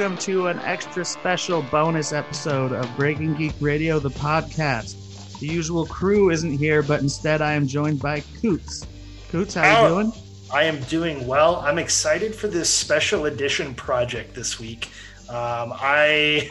Welcome to an extra special bonus episode of Breaking Geek Radio, the podcast. The usual crew isn't here, but instead I am joined by Coots. Coots, how How- you doing? I am doing well. I'm excited for this special edition project this week. Um, I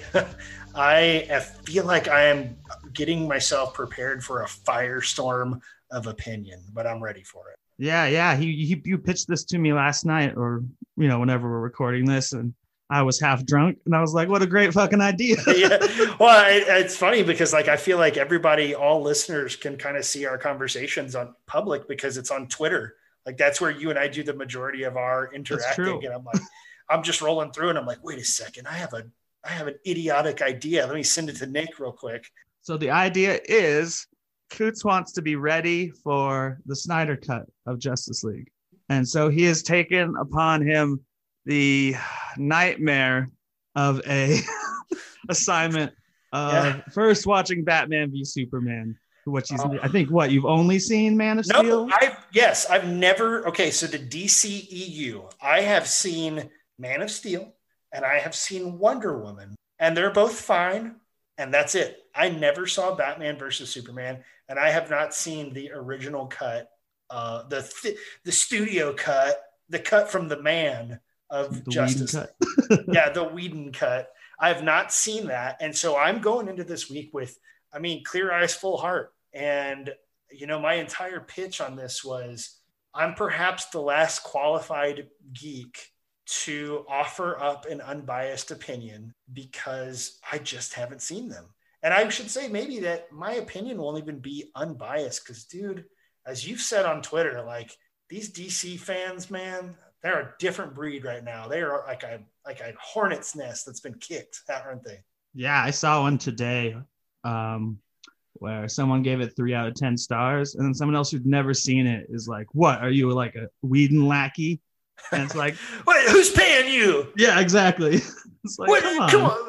I feel like I am getting myself prepared for a firestorm of opinion, but I'm ready for it. Yeah, yeah. He, he you pitched this to me last night, or you know, whenever we're recording this, and I was half drunk, and I was like, "What a great fucking idea!" yeah. Well, it, it's funny because like I feel like everybody, all listeners, can kind of see our conversations on public because it's on Twitter. Like that's where you and I do the majority of our interacting. And I'm like, I'm just rolling through, and I'm like, wait a second, I have a I have an idiotic idea. Let me send it to Nick real quick. So the idea is Coots wants to be ready for the Snyder cut of Justice League. And so he has taken upon him the nightmare of a assignment of Yeah. first watching Batman v Superman, which he's Oh. I think what you've only seen Man of No, Steel. I yes, I've never. Okay, so the DCEU, I have seen Man of Steel and I have seen Wonder Woman, and they're both fine, and that's it. I never saw Batman versus Superman, and I have not seen the original cut, uh, the th- the studio cut, the cut from the man of The Justice. yeah, the Whedon cut. I have not seen that, and so I'm going into this week with, I mean, clear eyes, full heart, and you know, my entire pitch on this was, I'm perhaps the last qualified geek to offer up an unbiased opinion because I just haven't seen them. And I should say maybe that my opinion won't even be unbiased because, dude, as you've said on Twitter, like these DC fans, man, they're a different breed right now. They are like a like a hornet's nest that's been kicked, aren't they? Yeah, I saw one today um, where someone gave it three out of 10 stars. And then someone else who'd never seen it is like, What? Are you like a Whedon lackey? And it's like, Wait, who's paying you? Yeah, exactly. It's like, Wait, come on.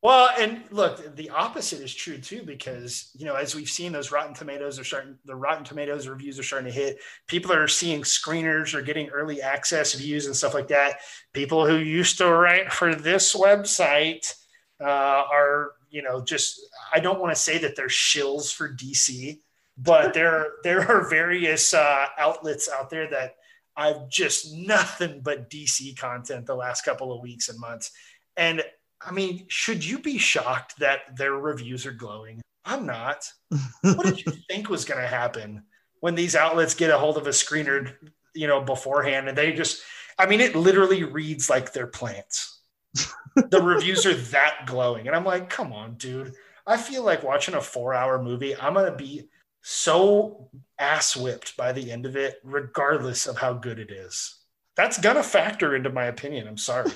Well, and look, the opposite is true too, because you know, as we've seen, those Rotten Tomatoes are starting. The Rotten Tomatoes reviews are starting to hit. People are seeing screeners or getting early access views and stuff like that. People who used to write for this website uh, are, you know, just. I don't want to say that they're shills for DC, but there there are various uh, outlets out there that I've just nothing but DC content the last couple of weeks and months. And I mean, should you be shocked that their reviews are glowing? I'm not. What did you think was going to happen when these outlets get a hold of a screener, you know, beforehand and they just, I mean, it literally reads like they're plants. the reviews are that glowing. And I'm like, come on, dude. I feel like watching a four hour movie, I'm going to be so ass whipped by the end of it, regardless of how good it is. That's to factor into my opinion. I'm sorry.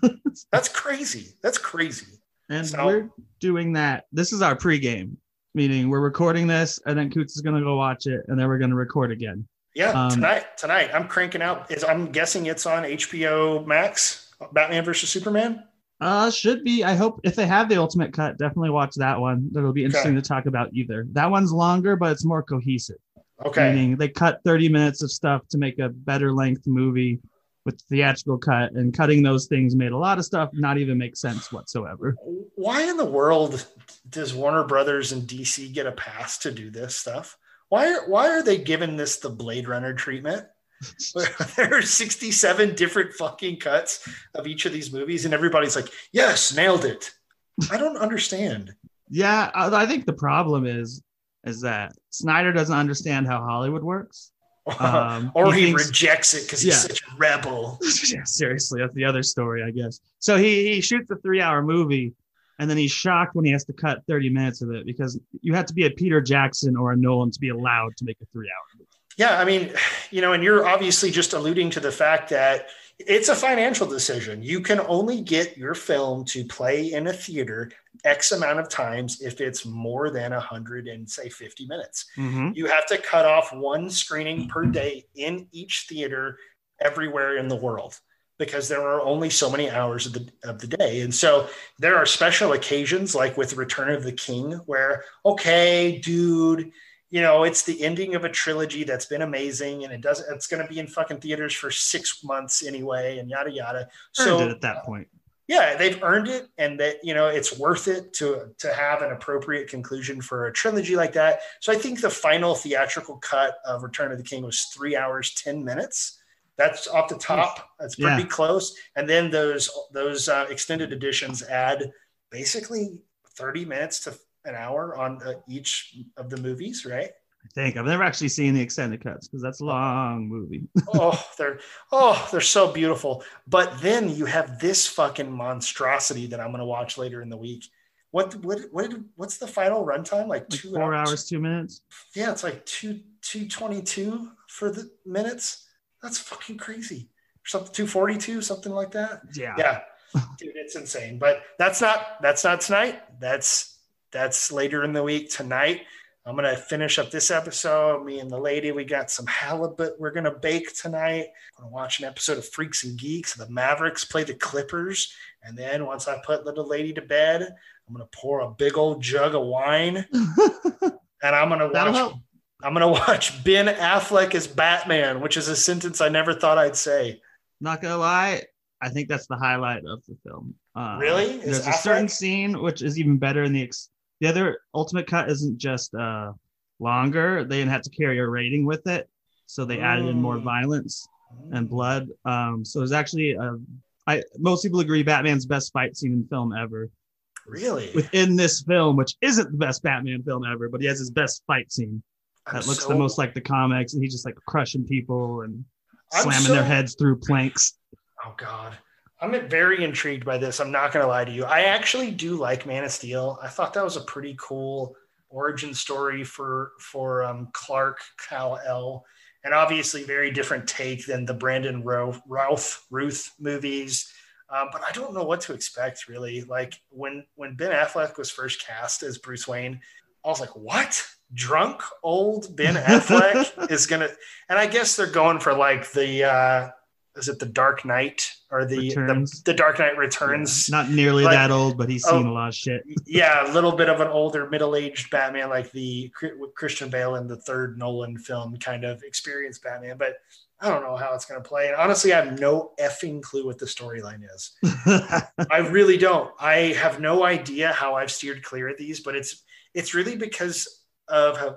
That's crazy. That's crazy. and So- we're doing that. This is our pregame, meaning we're recording this, and then Coots is to go watch it, and then we're to record again. Yeah, Um, tonight. Tonight, I'm cranking out. Is I'm guessing it's on HBO Max. Batman versus Superman. Uh, should be. I hope if they have the ultimate cut, definitely watch that one. That'll be interesting to talk about either. That one's longer, but it's more cohesive. Okay. Meaning they cut 30 minutes of stuff to make a better length movie with theatrical cut, and cutting those things made a lot of stuff not even make sense whatsoever. Why in the world does Warner Brothers and DC get a pass to do this stuff? Why are, why are they giving this the Blade Runner treatment? there are 67 different fucking cuts of each of these movies, and everybody's like, yes, nailed it. I don't understand. Yeah, I think the problem is is that Snyder doesn't understand how Hollywood works. Um, or he, thinks- rejects it because he's Yeah. such a rebel. yeah, seriously, that's the other story, I guess. So he he shoots a three hour movie, and then he's shocked when he has to cut thirty minutes of it because you have to be a Peter Jackson or a Nolan to be allowed to make a three hour movie. Yeah, I mean, you know, and you're obviously just alluding to the fact that it's a financial decision. You can only get your film to play in a theater X amount of times if it's more than 100 and say 50 minutes. Mm-hmm. You have to cut off one screening per day in each theater everywhere in the world because there are only so many hours of the of the day. And so there are special occasions like with Return of the King where okay, dude, you know, it's the ending of a trilogy that's been amazing and it doesn't it's going to be in fucking theaters for 6 months anyway and yada yada. So at that point, yeah they've earned it and that you know it's worth it to to have an appropriate conclusion for a trilogy like that. So i think the final theatrical cut of return of the king was three hours 10 minutes. That's off the top. That's pretty Yeah. close. And then those those uh, extended editions add basically 30 minutes to an hour on uh, each of the movies right I think I've never actually seen the extended cuts because that's a long movie. oh, they're oh, they're so beautiful. But then you have this fucking monstrosity that I'm going to watch later in the week. What what what did, what's the final runtime? Like Like two four hours, two minutes. Yeah, it's like two two twenty two for the minutes. That's fucking crazy. Something two forty two, something like that. Yeah. Yeah, dude, it's insane. But that's not that's not tonight. That's that's later in the week tonight. I'm gonna finish up this episode. Me and the lady, we got some halibut we're gonna bake tonight. I'm gonna watch an episode of Freaks and Geeks. The Mavericks play the Clippers, and then once I put little lady to bed, I'm gonna pour a big old jug of wine, and I'm gonna watch. I'm gonna watch Ben Affleck as Batman, which is a sentence I never thought I'd say. Not gonna lie, I think that's the highlight of the film. Uh, Really? Is There's a certain scene which is even better in the ex- the other ultimate cut isn't just uh longer. They didn't have to carry a rating with it, so they added in more Mm. violence and blood. Um, so it's actually a, I most people agree Batman's best fight scene in film ever. Really? Within this film, which isn't the best Batman film ever, but he has his best fight scene I'm that looks so- the most like the comics, and he's just like crushing people and I'm slamming so- their heads through planks. Oh God. I'm very intrigued by this. I'm not gonna lie to you. I actually do like Man of Steel. I thought that was a pretty cool origin story for for um, Clark Kal El, and obviously very different take than the Brandon Ro- Routh Ruth movies. Um, but I don't know what to expect really. Like when when Ben Affleck was first cast as Bruce Wayne, I was like, what? Drunk old Ben Affleck is gonna, and I guess they're going for like the uh, is it the Dark Knight or the the, the Dark Knight Returns? Not nearly Like- that old, but he's seen Oh. a lot of shit. yeah, a little bit of an older, middle-aged Batman, like the Christian Bale in the third Nolan film, kind of experienced Batman. But I don't know how it's going to play. And honestly, I have no effing clue what the storyline is. I really don't. I have no idea how I've steered clear of these, but it's it's really because of how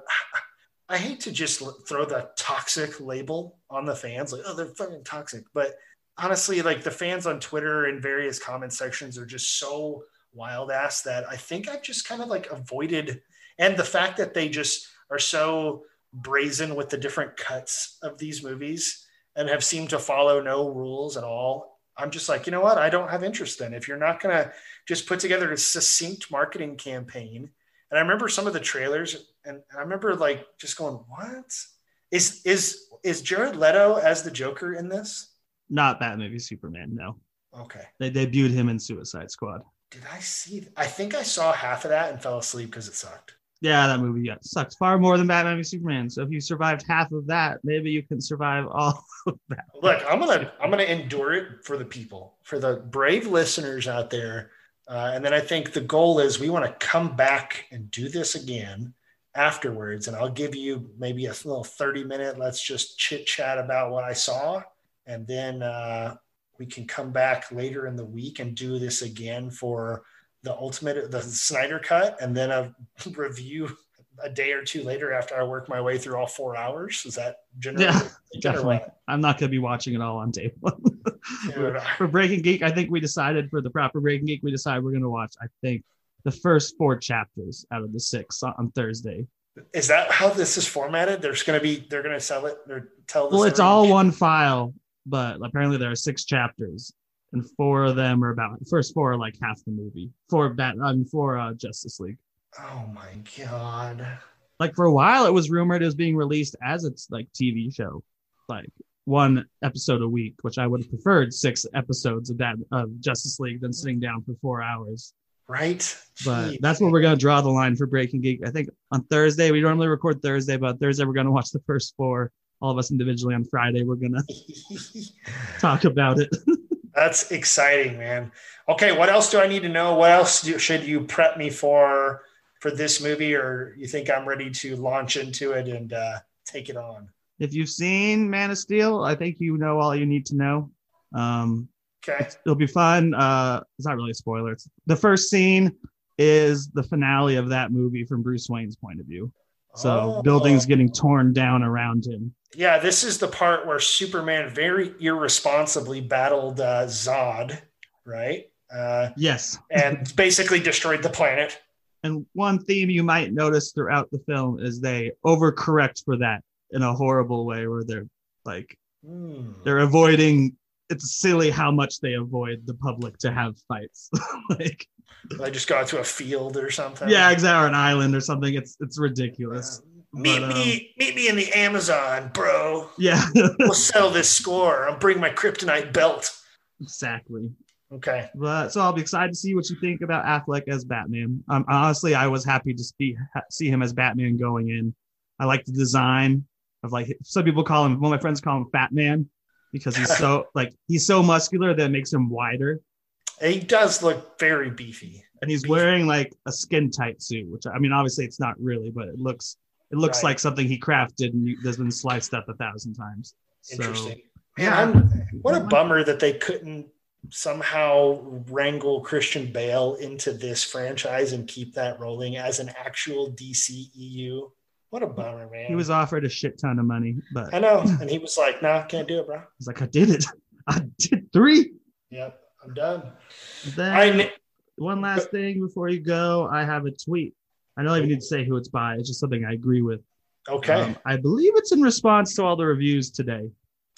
I hate to just throw the toxic label on the fans, like oh they're fucking toxic. But honestly, like the fans on Twitter and various comment sections are just so wild ass that I think I've just kind of like avoided, and the fact that they just are so brazen with the different cuts of these movies and have seemed to follow no rules at all. I'm just like, you know what? I don't have interest in. If you're not going to just put together a succinct marketing campaign, and I remember some of the trailers, and I remember like just going, "What is is is Jared Leto as the Joker in this?" Not Batman v Superman. No, Okay, they debuted him in Suicide Squad. did I see? I think I saw half of that and fell asleep because it sucked. Yeah, that movie yeah, sucks far more than Batman v Superman. So if you survived half of that, maybe you can survive all of that. Look, I'm gonna I'm gonna endure it for the people, for the brave listeners out there. Uh, and then I think the goal is we want to come back and do this again afterwards. And I'll give you maybe a little 30 minute, let's just chit chat about what I saw. And then uh, we can come back later in the week and do this again for the ultimate, the Snyder cut, and then a review a day or two later after I work my way through all four hours. Is that generally? Yeah, what you're thinking or Definitely. I'm not going to be watching it all on day one. Dude, for Breaking Geek, I think we decided for the proper Breaking Geek, we decided we're going to watch, I think, the first four chapters out of the six on, on Thursday. Is that how this is formatted? There's going to be they're going to sell it or tell. Well, it's all one file, but apparently there are six chapters, and four of them are about first four are like half the movie. Four Bat, um, four uh, Justice League. Oh my god! Like for a while, it was rumored it was being released as its like TV show, like one episode a week, which I would have preferred six episodes of that of Justice League than sitting down for four hours. Right? But Gee. that's where we're gonna draw the line for Breaking Geek. I think on Thursday we normally record Thursday, but Thursday we're gonna watch the first four. All of us individually on Friday we're gonna talk about it. That's exciting, man. Okay, what else do I need to know? What else do, should you prep me for for this movie, or you think I'm ready to launch into it and uh, take it on? if you've seen Man of Steel, I think you know all you need to know. Um, Okay. it'll be fun. Uh, it's not really a spoiler. It's the first scene is the finale of that movie from Bruce Wayne's point of view. So Oh. buildings getting torn down around him. Yeah, this is the part where Superman very irresponsibly battled uh, Zod, right? Uh, Yes. and basically destroyed the planet. And one theme you might notice throughout the film is they overcorrect for that in a horrible way where they're like Hmm. they're avoiding it's silly how much they avoid the public to have fights. like they just go out to a field or something. yeah, exactly, or an island or something. It's it's ridiculous. Meet But, um, me, meet me in the Amazon, bro. Yeah, We'll settle this score. I'll bring my kryptonite belt. exactly. Okay. But so I'll be excited to see what you think about Affleck as Batman. Um, honestly, I was happy to see see him as Batman going in. I like the design of like some people call him. One of my friends call him Fat Man because he's so like he's so muscular that it makes him wider, He does look very beefy. and he's Beefy. wearing like a skin tight suit, which I mean, obviously it's not really, but it looks it looks Right. like something he crafted and has been sliced up a thousand times. So, Interesting. yeah. I'm, what a bummer that they couldn't somehow wrangle Christian Bale into this franchise and keep that rolling as an actual DCEU. What a bummer, man. He was offered a shit ton of money, but I know. And he was like, nah, can't do it, bro. he's like, I did it. I did three. Yep, I'm done. Then I kn- one last thing before you go, I have a tweet. I don't even need to say who it's by. It's just something I agree with. okay. Um, I believe it's in response to all the reviews today.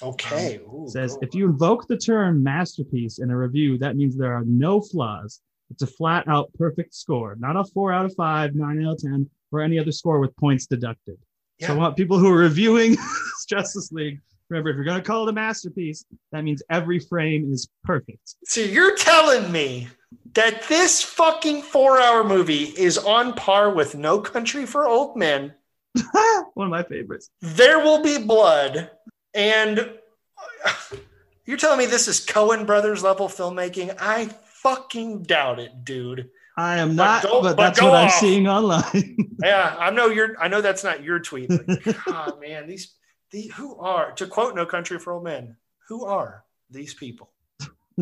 Okay. Ooh, says cool. if you invoke the term masterpiece in a review, that means there are no flaws. It's a flat out perfect score, not a four out of five, nine out of ten, or any other score with points deducted. So I want people who are reviewing Justice League. Remember, if you're going to call it a masterpiece, that means every frame is perfect. So you're telling me that this fucking four hour movie is on par with No Country for Old Men, One of my favorites. There Will Be Blood, and you're telling me this is Coen Brothers level filmmaking? I fucking doubt it, dude. I am But not, go- but but that's go what I'm seeing online. Yeah, I know you're. I know that's not your tweet. But God, man, these the who are to quote No Country for Old Men? Who are these people?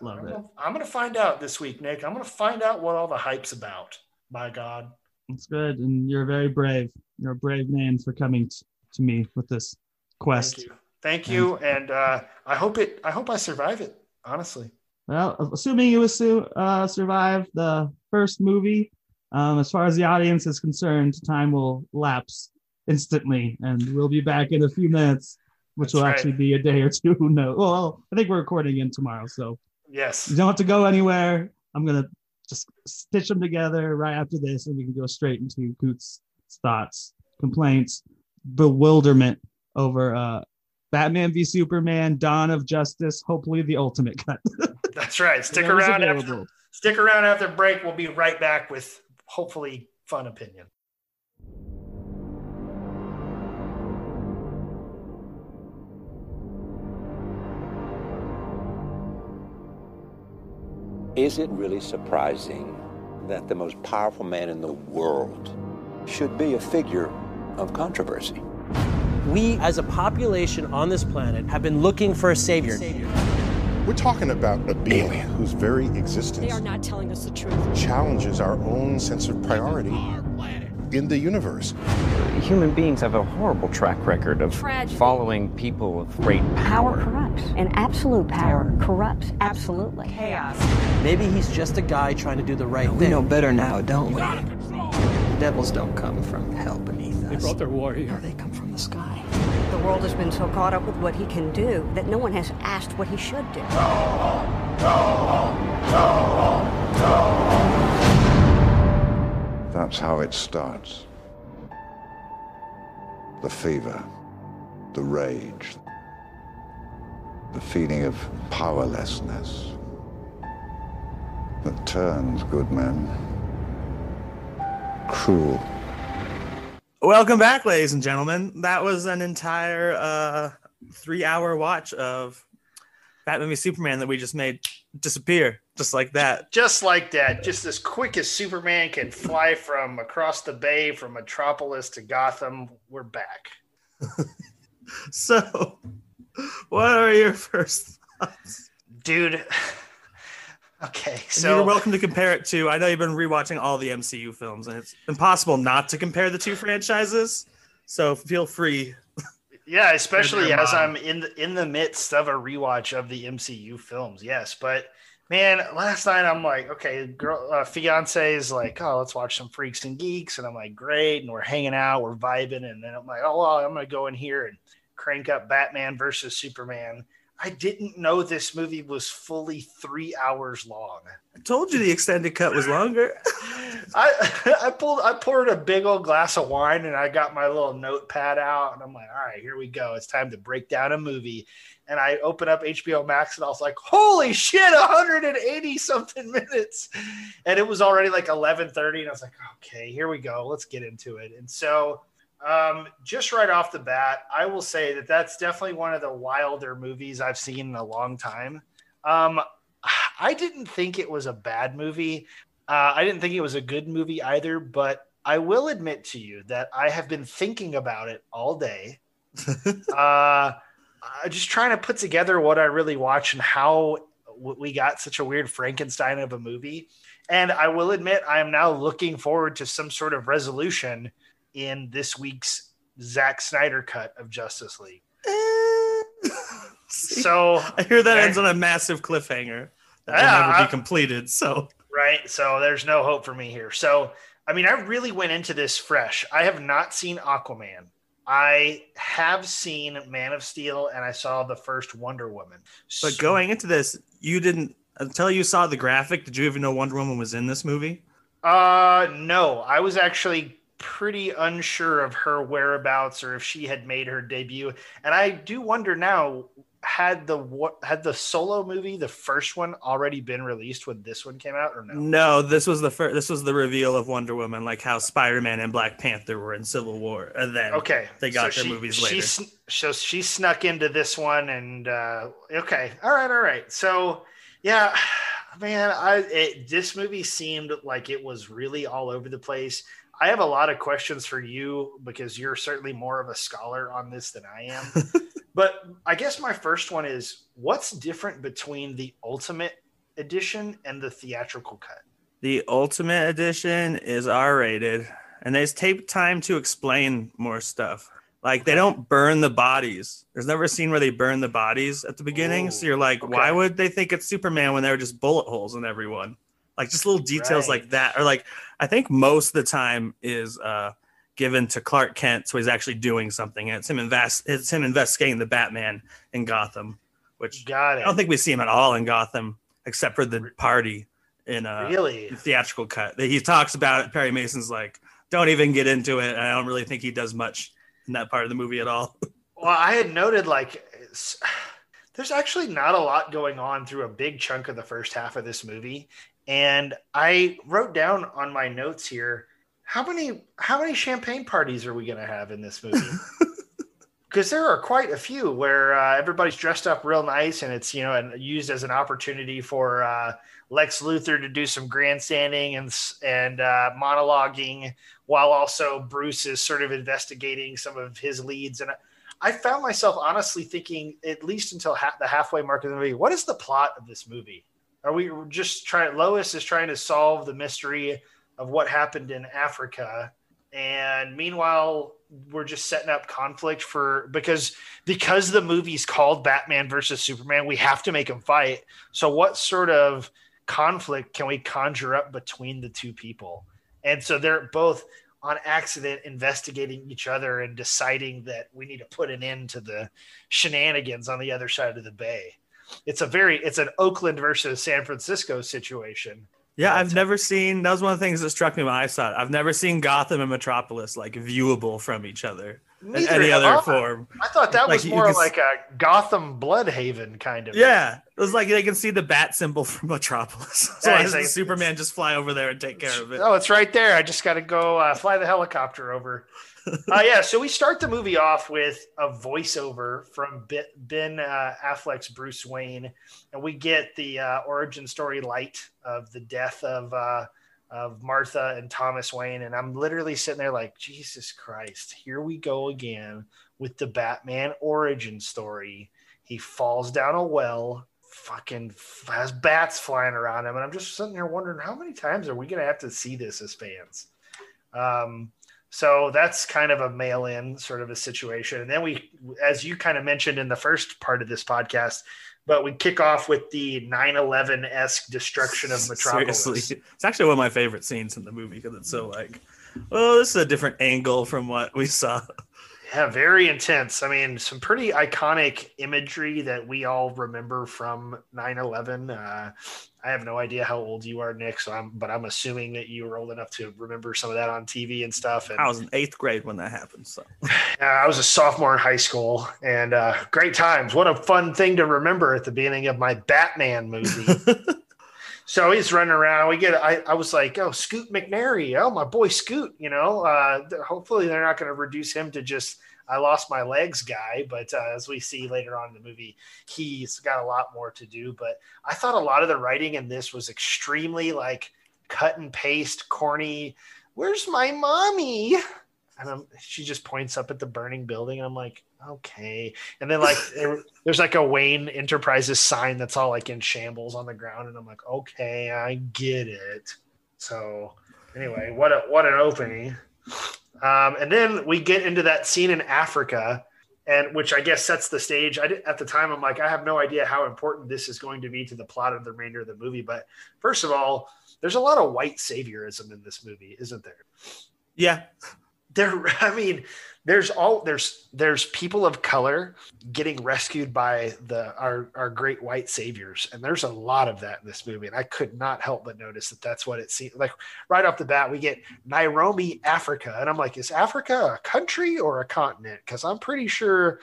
Love I'm it. gonna, I'm gonna find out this week, Nick. I'm gonna find out what all the hype's about. By God. It's good, and you're very brave. You're a brave man for coming t- to me with this quest. Thank you. Thank you. And uh, I hope it. I hope I survive it. Honestly. Well, assuming you assume, uh, survive the first movie, um, as far as the audience is concerned, time will lapse instantly, and we'll be back in a few minutes, which That's will right. actually be a day or two. No. Well, I think we're recording in tomorrow, so Yes. you don't have to go anywhere. I'm gonna just stitch them together right after this, and we can go straight into Coots' thoughts, complaints, bewilderment over uh, Batman v Superman: Dawn of Justice. Hopefully, the ultimate cut. That's right. Stick Whatever's around after. Stick around after break. We'll be right back with hopefully fun opinion. Is it really surprising that the most powerful man in the world should be a figure of controversy? We, as a population on this planet, have been looking for a savior. We're talking about a being whose very They existence are not telling us the truth. challenges our own sense of priority in the universe. Human beings have a horrible track record of Tragedy. following people of great Power power. corrupts, and absolute power corrupts absolutely. Chaos. Maybe he's just a guy trying to do the right We thing. We know better now, don't we? Devils don't come from hell beneath us. They brought their warrior. No, they come from the sky. The world has been so caught up with what he can do that no one has asked what he should do. That's how it starts. The fever, the rage, the feeling of powerlessness that turns good men cruel. Welcome back, ladies and gentlemen. That was an entire uh, three-hour watch of Batman v Superman that we just made disappear, just like that. Just like that, just as quick as Superman can fly from across the bay from Metropolis to Gotham, we're back. So, what are your first thoughts? Dude. Okay, And so you're welcome to compare it to. I know you've been rewatching all the MCU films, and it's impossible not to compare the two franchises. So feel free. Yeah, especially as. I'm in the, in the midst of a rewatch of the MCU films. Yes, but man, last night I'm like, okay, girl, uh, fiance is like, oh, let's watch some Freaks and Geeks, and I'm like, great, and we're hanging out, we're vibing, and then I'm like, oh, well, I'm gonna go in here and crank up Batman versus Superman. I didn't know this movie was fully three hours long. I told you the extended cut was longer. I I pulled I poured a big old glass of wine and I got my little notepad out and I'm like, all right, here we go. It's time to break down a movie. And I open up HBO Max and I was like, holy shit, 180 something minutes. And it was already like 11:30 and I was like, okay, here we go. Let's get into it. And so um, just right off the bat, I will say that that's definitely one of the wilder movies I've seen in a long time. Um, I didn't think it was a bad movie. Uh, I didn't think it was a good movie either, but I will admit to you that I have been thinking about it all day. uh, just trying to put together what I really watched and how we got such a weird Frankenstein of a movie. And I will admit, I am now looking forward to some sort of resolution in this week's Zack Snyder cut of Justice League. so I hear that ends on a massive cliffhanger that Yeah, will never be completed. So right? So there's no hope for me here. So, I mean, I really went into this fresh. I have not seen Aquaman. I have seen Man of Steel and I saw the first Wonder Woman. But going into this, you didn't until you saw the graphic. Did you even know Wonder Woman was in this movie? Uh, no, I was actually pretty unsure of her whereabouts or if she had made her debut. And I do wonder now had the what had the solo movie, the first one, already been released when this one came out or no? No, this was the first. This was the reveal of Wonder Woman, like how Spider Man and Black Panther were in Civil War, and then Okay, they got so their she- movies she later. sn- so she snuck into this one, and uh, okay, all right, all right. So yeah, man, I it, this movie seemed like it was really all over the place. I have a lot of questions for you because you're certainly more of a scholar on this than I am. but I guess my first one is what's different between the Ultimate Edition and the theatrical cut? The Ultimate Edition is R rated, and they take time to explain more stuff. Like they don't burn the bodies. There's never a scene where they burn the bodies at the beginning. so you're like, why would they think it's Superman when there were just bullet holes in everyone? Like just little details Right. like that. Or like I think most of the time is uh given to Clark Kent, so he's actually doing something. And it's him invest it's him investigating the Batman in Gotham, which Got I don't think we see him at all in Gotham except for the party in a Really? theatrical cut. He talks about it. Perry Mason's like, don't even get into it. I don't really think he does much in that part of the movie at all. Well, I had noted like there's actually not a lot going on through a big chunk of the first half of this movie, and I wrote down on my notes here how many how many champagne parties are we going to have in this movie? Because there are quite a few where uh, everybody's dressed up real nice, and it's you know and used as an opportunity for uh, Lex Luthor to do some grandstanding and and uh, monologuing, while also Bruce is sort of investigating some of his leads. And I, found myself honestly thinking, at least until ha- the halfway mark of the movie, what is the plot of this movie? Are we just trying? Lois is trying to solve the mystery of what happened in Africa, and meanwhile, we're just setting up conflict for because because the movie's called Batman versus Superman, we have to make them fight. So, what sort of conflict can we conjure up between the two people? And so they're both on accident investigating each other and deciding that we need to put an end to the shenanigans on the other side of the bay. It's a very it's an Oakland versus San Francisco situation. Yeah, I've never seen. That was one of the things that struck me when I saw it. I've never seen Gotham and Metropolis like viewable from each other in any other I. form. I thought that Like, was more like a Gotham Blüdhaven kind of. Yeah, it was like they can see the bat symbol from Metropolis. So Yeah, why doesn't Superman just fly over there and take care of it? Oh, it's right there. I just got to go uh, fly the helicopter over. uh, yeah, so we start the movie off with a voiceover from Ben uh, Affleck's Bruce Wayne, and we get the uh, origin story light of the death of uh, of Martha and Thomas Wayne. And I'm literally sitting there like, Jesus Christ, here we go again with the Batman origin story. He falls down a well. Fucking has bats flying around him, and I'm just sitting there wondering how many times are we going to have to see this as fans? Um, so that's kind of a mail in sort of a situation. And then we, as you kind of mentioned in the first part of this podcast, but we kick off with the 9 11 esque destruction of Metropolis. Seriously, it's actually one of my favorite scenes in the movie because it's so like, oh, this is a different angle from what we saw. Yeah, very intense. I mean, some pretty iconic imagery that we all remember from 9 11. Uh, I have no idea how old you are, Nick, so I'm, but I'm assuming that you were old enough to remember some of that on TV and stuff. And I was in eighth grade when that happened. So Uh, I was a sophomore in high school, and uh, great times. What a fun thing to remember at the beginning of my Batman movie. so he's running around. We get. I, I was like, oh, Scoot McNairy. Oh, my boy Scoot. You know, uh, hopefully they're not going to reduce him to just I lost my legs guy. But uh, as we see later on in the movie, he's got a lot more to do. But I thought a lot of the writing in this was extremely like cut and paste, corny. Where's my mommy? and I'm, she just points up at the burning building. I'm like, okay. And then like there- there's like a Wayne Enterprises sign that's all like in shambles on the ground, and I'm like, okay, I get it. So anyway, what a what an opening. Um, and then we get into that scene in Africa, and which I guess sets the stage. I did, at the time I'm like, I have no idea how important this is going to be to the plot of the remainder of the movie. But first of all, there's a lot of white saviorism in this movie, isn't there? yeah, there i mean there's all there's there's people of color getting rescued by the our our great white saviors. And there's a lot of that in this movie. And i could not help but notice that that's what it seems like right off the bat we get nairobi africa. And i'm like is africa a country or a continent? Because i'm pretty sure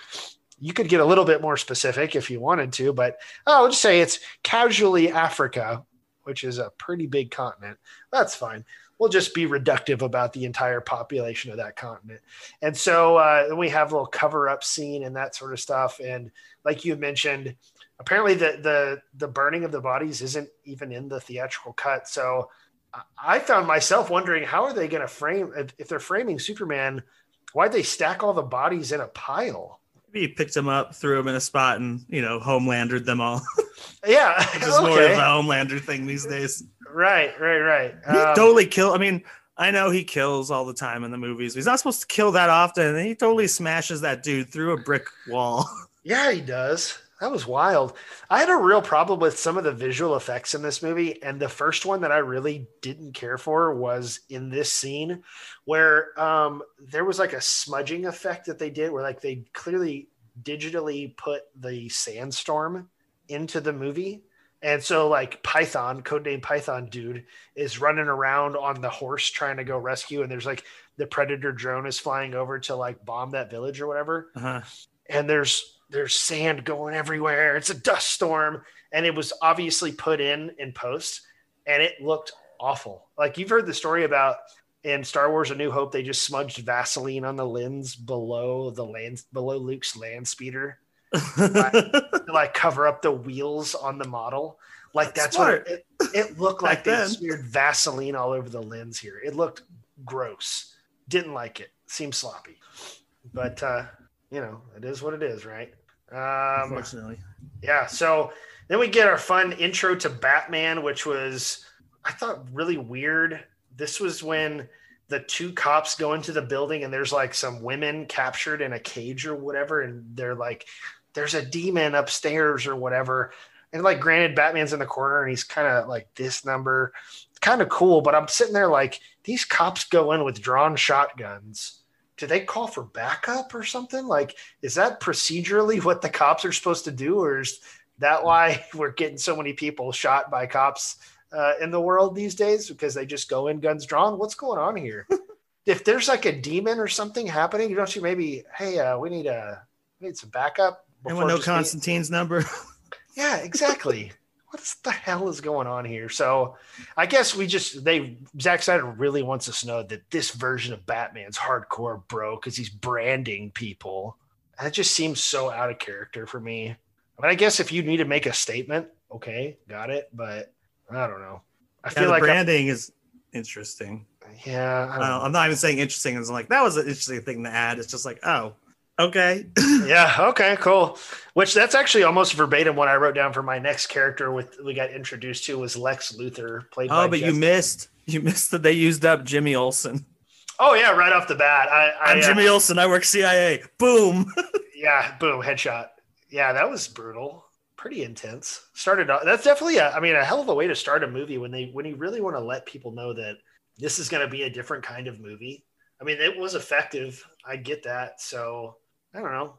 you could get a little bit more specific if you wanted to but oh, i'll just say it's casually africa which is a pretty big continent. That's fine we'll just be reductive about the entire population of that continent. And so uh, we have a little cover up scene and that sort of stuff. And like you mentioned, apparently the the the burning of the bodies isn't even in the theatrical cut. So I- I found myself wondering how are they going to frame if, if they're framing Superman? Why'd they stack all the bodies in a pile? Maybe he picked them up, threw them in a spot, and you know, Homelandered them all. Yeah, Which is more of okay. a Homelander thing these days. right, right, right. He Um, totally kill. I mean, I know he kills all the time in the movies. He's not supposed to kill that often, and he totally smashes that dude through a brick wall. Yeah, he does. That was wild. I had a real problem with some of the visual effects in this movie. And the first one that I really didn't care for was in this scene where um, there was like a smudging effect that they did where like they clearly digitally put the sandstorm into the movie. And so like Python, codename Python dude, is running around on the horse trying to go rescue. And there's like the predator drone is flying over to like bomb that village or whatever Uh-huh. and there's there's sand going everywhere. It's a dust storm, and it was obviously put in in post, and it looked awful. Like you've heard the story about in Star Wars: A New Hope, they just smudged Vaseline on the lens below the land below Luke's land speeder to like cover up the wheels on the model. Like that's what it, it looked like. They smeared Vaseline all over the lens here. It looked gross. Didn't like it. Seemed sloppy. But uh, you know, it is what it is, right? Um, Unfortunately, yeah. So then we get our fun intro to Batman, which was I thought really weird. This was when the two cops go into the building and there's like some women captured in a cage or whatever, and they're like, "There's a demon upstairs" or whatever. And like, granted, Batman's in the corner and he's kind of like this number, kind of cool, but I'm sitting there like these cops go in with drawn shotguns. Do they call for backup or something? Like, is that procedurally what the cops are supposed to do, or is that why we're getting so many people shot by cops uh, in the world these days because they just go in guns drawn? What's going on here? if there's like a demon or something happening, you don't you maybe, hey, uh, we need a we need some backup. Anyone know just being- Constantine's number? yeah, exactly. What the hell is going on here? So I guess we just they Zack Snyder really wants us to know that this version of Batman's hardcore bro because he's branding people. That just seems so out of character for me. I mean, I guess if you need to make a statement, okay, got it. But I don't know. I Yeah, feel like I'm- branding is interesting. yeah, I I don't don't, I'm not even saying interesting. It's like that was an interesting thing to add. It's just like, oh, okay. yeah okay cool which that's actually almost verbatim what i wrote down for my next character with we got introduced to was lex luthor played by oh, but you missed. You missed that they used up Jimmy Olsen. oh yeah right off the bat i, I I'm uh, Jimmy Olsen. I work CIA. Boom. yeah boom headshot yeah that was brutal pretty intense started off that's definitely a i mean a hell of a way to start a movie when they when you really want to let people know that this is going to be a different kind of movie i mean it was effective i get that so i don't know.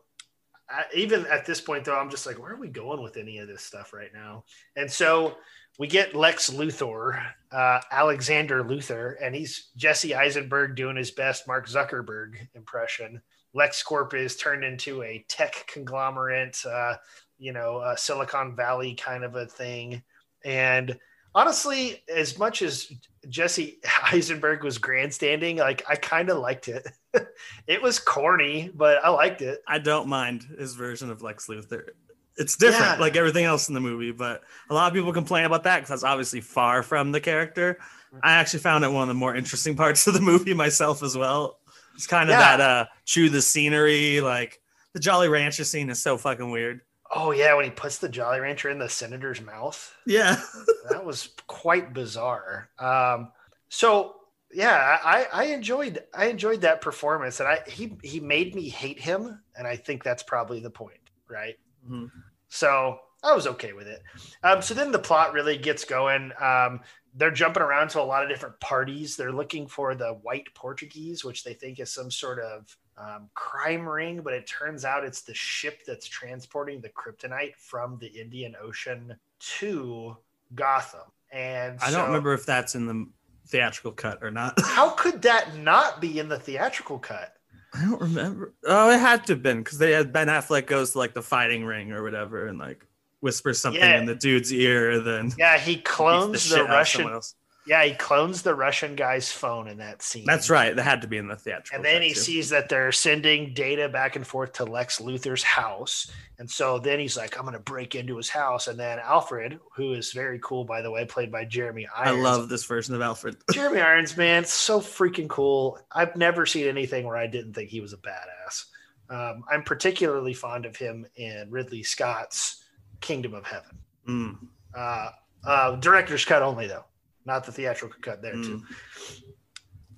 I, even at this point though i'm just like where are we going with any of this stuff right now? And so we get lex luthor uh, alexander luthor and he's jesse eisenberg doing his best mark zuckerberg impression. LexCorp is turned into a tech conglomerate, uh, you know, Silicon Valley kind of a thing. And honestly, as much as Jesse Eisenberg was grandstanding, like I kind of liked it. it was corny, but I liked it. I don't mind his version of Lex Luthor. It's different, Yeah. like everything else in the movie, but a lot of people complain about that because that's obviously far from the character. I actually found it one of the more interesting parts of the movie myself as well. It's kind of Yeah. that uh chew the scenery, like the Jolly Rancher scene is so fucking weird. Oh yeah, when he puts the Jolly Rancher in the senator's mouth. Yeah. that was quite bizarre. Um, so yeah, I, I enjoyed I enjoyed that performance, and I he he made me hate him, and I think that's probably the point, right? Mhm. So I was okay with it. Um, so then the plot really gets going. Um, they're jumping around to a lot of different parties. They're looking for the white Portuguese, which they think is some sort of um, crime ring, but it turns out it's the ship that's transporting the kryptonite from the Indian Ocean to Gotham. And I don't remember if that's in the theatrical cut or not. How could that not be in the theatrical cut? I don't remember. Oh, it had to have been because they had Ben Affleck goes to like the fighting ring or whatever and like whispers something Yeah. in the dude's ear. And then Yeah, he clones the, of Russian. Yeah, he clones the Russian guy's phone in that scene. That's right. That had to be in the theatrical. And then he too. sees that they're sending data back and forth to Lex Luthor's house. And so then he's like, I'm going to break into his house. And then Alfred, who is very cool, by the way, played by Jeremy Irons. I love this version of Alfred. Jeremy Irons, man, so freaking cool. I've never seen anything where I didn't think he was a badass. Um, I'm particularly fond of him in Ridley Scott's Kingdom of Heaven. Mm. Uh, uh, director's cut only, though, not the theatrical cut there, too. Mm.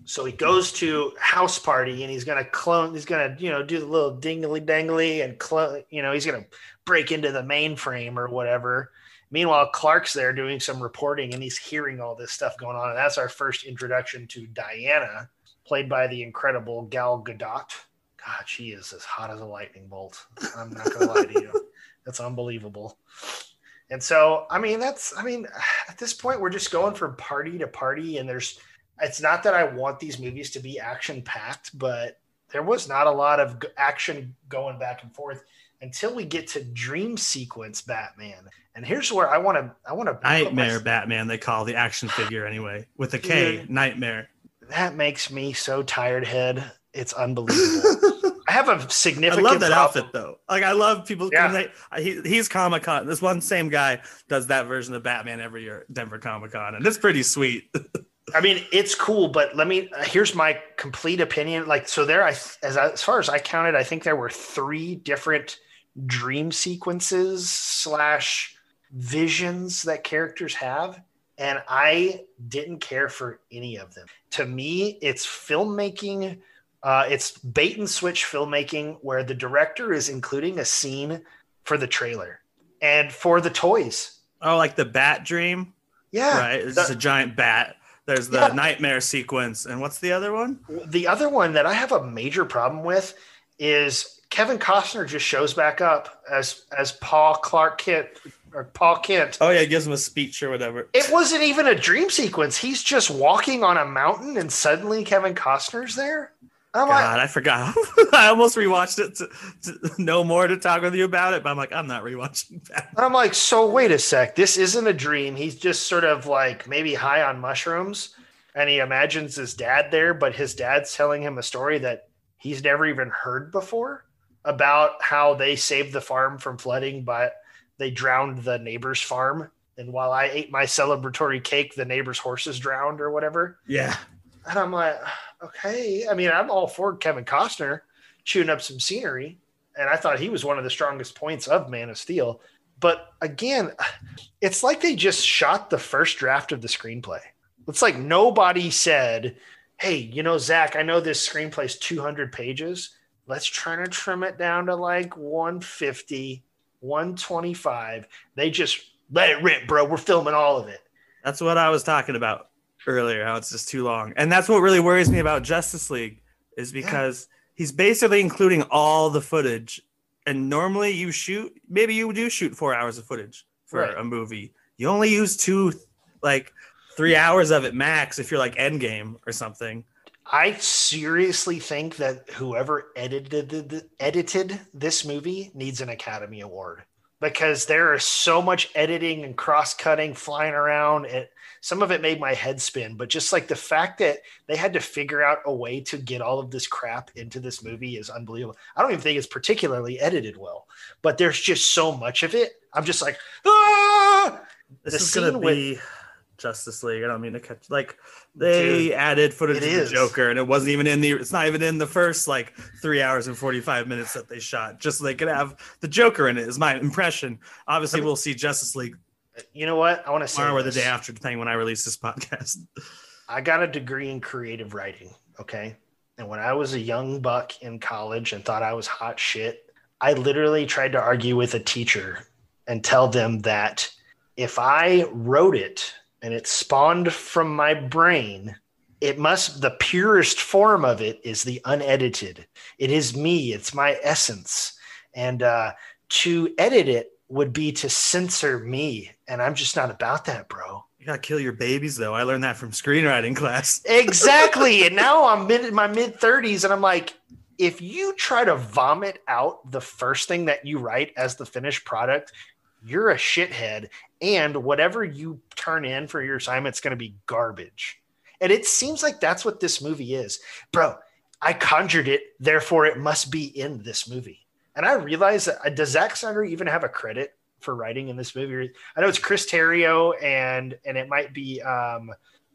So he goes to house party and he's gonna clone. He's gonna you know do the little dingly dangly and clone. You know he's gonna break into the mainframe or whatever. Meanwhile, Clark's there doing some reporting and he's hearing all this stuff going on. And that's our first introduction to Diana, played by the incredible Gal Gadot. God, she is as hot as a lightning bolt. I'm not gonna lie to you. That's unbelievable. And so, I mean, that's, I mean, at this point, we're just going from party to party, and there's, it's not that I want these movies to be action packed, but there was not a lot of action going back and forth until we get to Dream Sequence Batman. And here's where I want to, I want to, Nightmare Batman, they call the action figure anyway, with a K. Dude. Nightmare. That makes me so tired, head. It's unbelievable. I have a significant. I love that problem- outfit though. Like I love people. Yeah. They, he, he's Comic Con. This one same guy does that version of Batman every year, at Denver Comic Con, and it's pretty sweet. I mean, it's cool, but let me. Uh, here's my complete opinion. Like, so there, I as I, as far as I counted, I think there were three different dream sequences slash visions that characters have, and I didn't care for any of them. To me, it's filmmaking. Uh, it's bait and switch filmmaking where the director is including a scene for the trailer and for the toys. oh, like the Bat Dream. Yeah, right. It's the- just a giant bat. There's the Yeah. nightmare sequence, and what's the other one? The other one that I have a major problem with is Kevin Costner just shows back up as as Paul Clark Kent or Paul Kent. Oh yeah, he gives him a speech or whatever. It wasn't even a dream sequence. He's just walking on a mountain, and suddenly Kevin Costner's there. I'm like, God, I forgot. I almost rewatched it to, to know more to talk with you about it, but I'm like, I'm not rewatching that. I'm like, so wait a sec. This isn't a dream. He's just sort of like maybe high on mushrooms, and he imagines his dad there, but his dad's telling him a story that he's never even heard before about how they saved the farm from flooding, but they drowned the neighbor's farm. And while I ate my celebratory cake, the neighbor's horses drowned or whatever. Yeah. And I'm like, okay. I mean, I'm all for Kevin Costner chewing up some scenery. And I thought he was one of the strongest points of Man of Steel. But again, it's like they just shot the first draft of the screenplay. It's like nobody said, hey, you know, Zack, I know this screenplay's 200 pages. Let's try to trim it down to like 150, 125. They just let it rip, bro. We're filming all of it. That's what I was talking about earlier. How it's just too long, and that's what really worries me about Justice League is because he's basically including all the footage. And normally, you shoot maybe you do shoot four hours of footage for Right. a movie. You only use two, like three hours of it max if you're like Endgame or something. I seriously think that whoever edited edited this movie needs an Academy Award because there is so much editing and cross cutting flying around. It some of it made my head spin, but just like the fact that they had to figure out a way to get all of this crap into this movie is unbelievable. I don't even think it's particularly edited well, but there's just so much of it. I'm just like, ah! This The is gonna scene with- be Justice League. I don't mean to catch like they Dude, added footage of is. the Joker, and it wasn't even in the. It's not even in the first like three hours and forty five minutes that they shot. Just so they could have the Joker in it. Is my impression. Obviously, we'll see Justice League You know what? I want to say tomorrow or the day after, depending when I release this podcast. I got a degree in creative writing. Okay. And when I was a young buck in college and thought I was hot shit, I literally tried to argue with a teacher and tell them that if I wrote it and it spawned from my brain, it must, the purest form of it is the unedited. It is me, it's my essence. And uh, to edit it would be to censor me. And I'm just not about that, bro. You gotta kill your babies, though. I learned that from screenwriting class. Exactly. and now I'm in my mid 30s and I'm like, if you try to vomit out the first thing that you write as the finished product, you're a shithead. And whatever you turn in for your assignment is going to be garbage. And it seems like that's what this movie is. Bro, I conjured it, therefore it must be in this movie. And I realize that uh, does Zack Snyder even have a credit for writing in this movie? I know it's Chris Terrio and and it might be um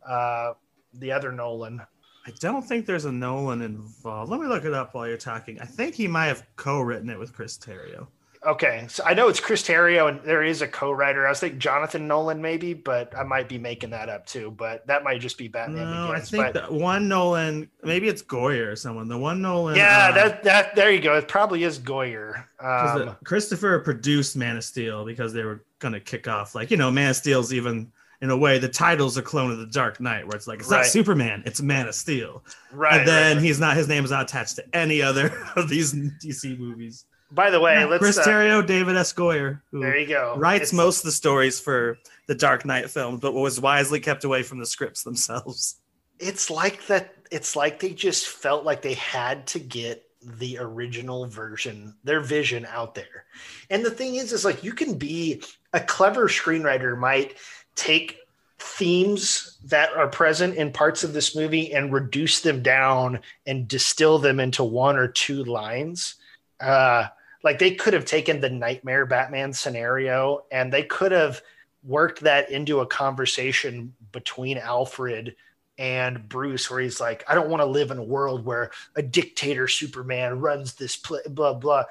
uh the other Nolan. I don't think there's a Nolan involved. Let me look it up while you're talking. I think he might have co-written it with Chris Terrio. Okay, so I know it's Chris Terrio and there is a co-writer. I was thinking Jonathan Nolan maybe, but I might be making that up too. But that might just be Batman No, I think but that one Nolan, maybe it's Goyer or someone. The one Nolan, yeah, uh, that that there you go. It probably is Goyer. Um, the- Christopher produced Man of Steel because they were gonna kick off like you know Man of Steel's even in a way the title's a clone of the Dark Knight where it's like it's not Superman it's Man of Steel Right, and then right, right. he's not his name is not attached to any other of these DC movies. By the way, Yeah, let's Chris uh, Terrio, David S. Goyer, who There you go. writes It's- most of the stories for the Dark Knight films, but was wisely kept away from the scripts themselves. it's like that it's like they just felt like they had to get the original version their vision out there and the thing is is like you can be a clever screenwriter might take themes that are present in parts of this movie and reduce them down and distill them into one or two lines uh like they could have taken the nightmare batman scenario and they could have worked that into a conversation between alfred and Bruce, where he's like, I don't want to live in a world where a dictator Superman runs this pl- blah blah.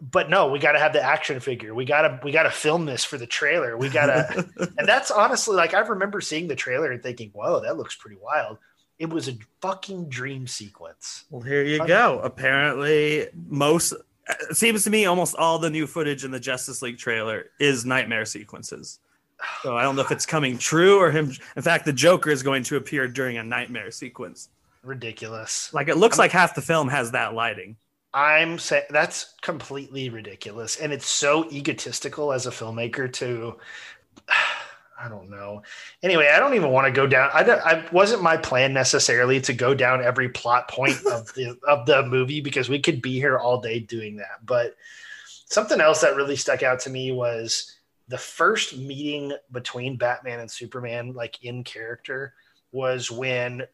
But no, we got to have the action figure. We gotta we gotta film this for the trailer. We gotta, and that's honestly like I remember seeing the trailer and thinking, "Whoa, that looks pretty wild." It was a fucking dream sequence. Well, here you go. Apparently, most it seems to me almost all the new footage in the Justice League trailer is nightmare sequences. So I don't know if it's coming true or him. In fact, the Joker is going to appear during a nightmare sequence. Ridiculous. Like it looks like half the film has that lighting. I'm saying that's completely ridiculous, and it's so egotistical as a filmmaker to. I don't know. Anyway, I don't even want to go down. I, I wasn't my plan necessarily to go down every plot point of the of the movie because we could be here all day doing that. But something else that really stuck out to me was the first meeting between Batman and Superman, like in character, was when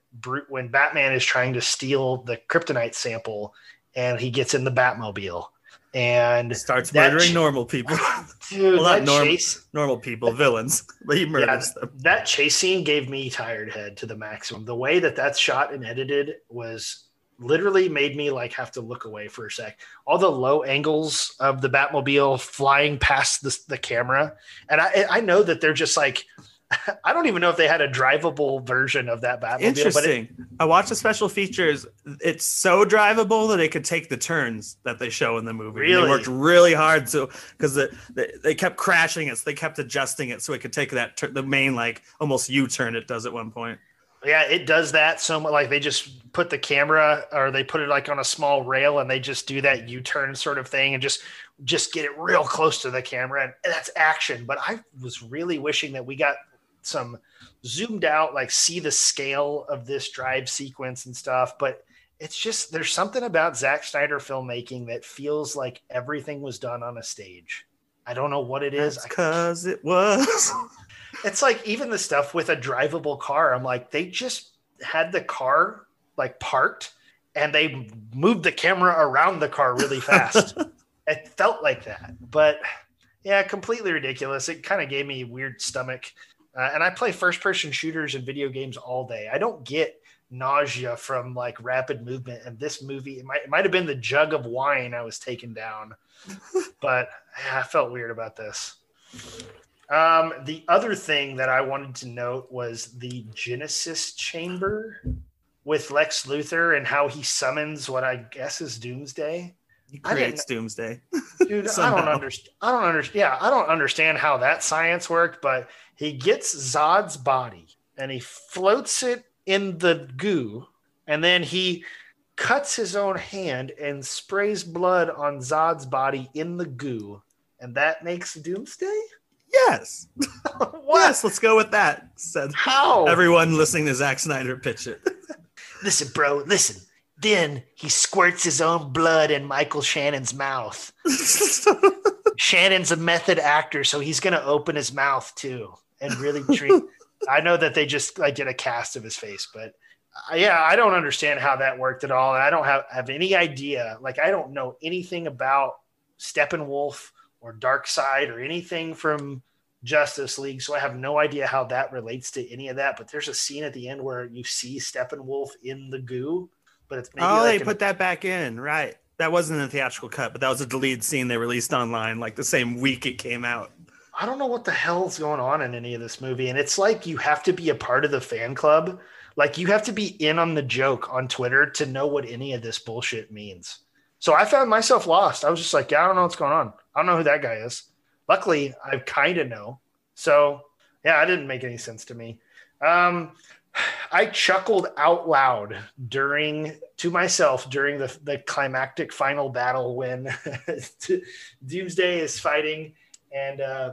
when Batman is trying to steal the kryptonite sample and he gets in the Batmobile and starts murdering ch- normal people. Dude, well, not normal, chase- normal people, villains. But he murders Yeah, them. that chase scene gave me tired head to the maximum. The way that that's shot and edited was literally made me like have to look away for a sec. All the low angles of the Batmobile flying past the, the camera, and I I know that they're just like. I don't even know if they had a drivable version of that Batmobile. But it, Interesting. I watched the special features. It's so drivable that it could take the turns that they show in the movie. And Really? They worked really hard so because the, they, they kept crashing it, so they kept adjusting it so it could take that tur- the main like almost U turn it does at one point. Yeah, it does that so much. Like they just put the camera or they put it like on a small rail and they just do that U-turn sort of thing and just just get it real close to the camera and that's action. But I was really wishing that we got some zoomed out, like see the scale of this drive sequence and stuff. But it's just there's something about Zack Snyder filmmaking that feels like everything was done on a stage. I don't know what it is. Because it was. it's like even the stuff with a drivable car. I'm like, they just had the car like parked and they moved the camera around the car really fast. it felt like that, but yeah, completely ridiculous. It kind of gave me weird stomach. Uh, and I play first person shooters and video games all day. I don't get nausea from like rapid movement. And this movie, it might, it might have been the jug of wine I was taken down, but yeah, I felt weird about this. Um, the other thing that I wanted to note was the Genesis chamber with Lex Luthor and how he summons what I guess is Doomsday. He creates Doomsday. Dude, I don't understand. I don't understand. Yeah, I don't understand how that science worked, but he gets Zod's body and he floats it in the goo, and then he cuts his own hand and sprays blood on Zod's body in the goo, and that makes Doomsday. Yes. Yes, let's go with that. Said How? everyone listening to Zack Snyder pitch it. Listen, bro. Listen. Then he squirts his own blood in Michael Shannon's mouth. Shannon's a method actor, so he's gonna open his mouth too and really treat. I know that they just like did a cast of his face, but uh, yeah, I don't understand how that worked at all, and I don't have have any idea. Like I don't know anything about Steppenwolf or Darkseid or anything from Justice League, so I have no idea how that relates to any of that. But there's a scene at the end where you see Steppenwolf in the goo, but it's maybe oh, like they put that back in, right? That wasn't a theatrical cut, but that was a deleted scene they released online like the same week it came out. I don't know what the hell's going on in any of this movie. And it's like you have to be a part of the fan club. Like you have to be in on the joke on Twitter to know what any of this bullshit means. So I found myself lost. I was just like, yeah, I don't know what's going on. I don't know who that guy is. Luckily, I kind of know. So yeah, it didn't make any sense to me. Um, I chuckled out loud during to myself during the, the climactic final battle when Doomsday is fighting and uh,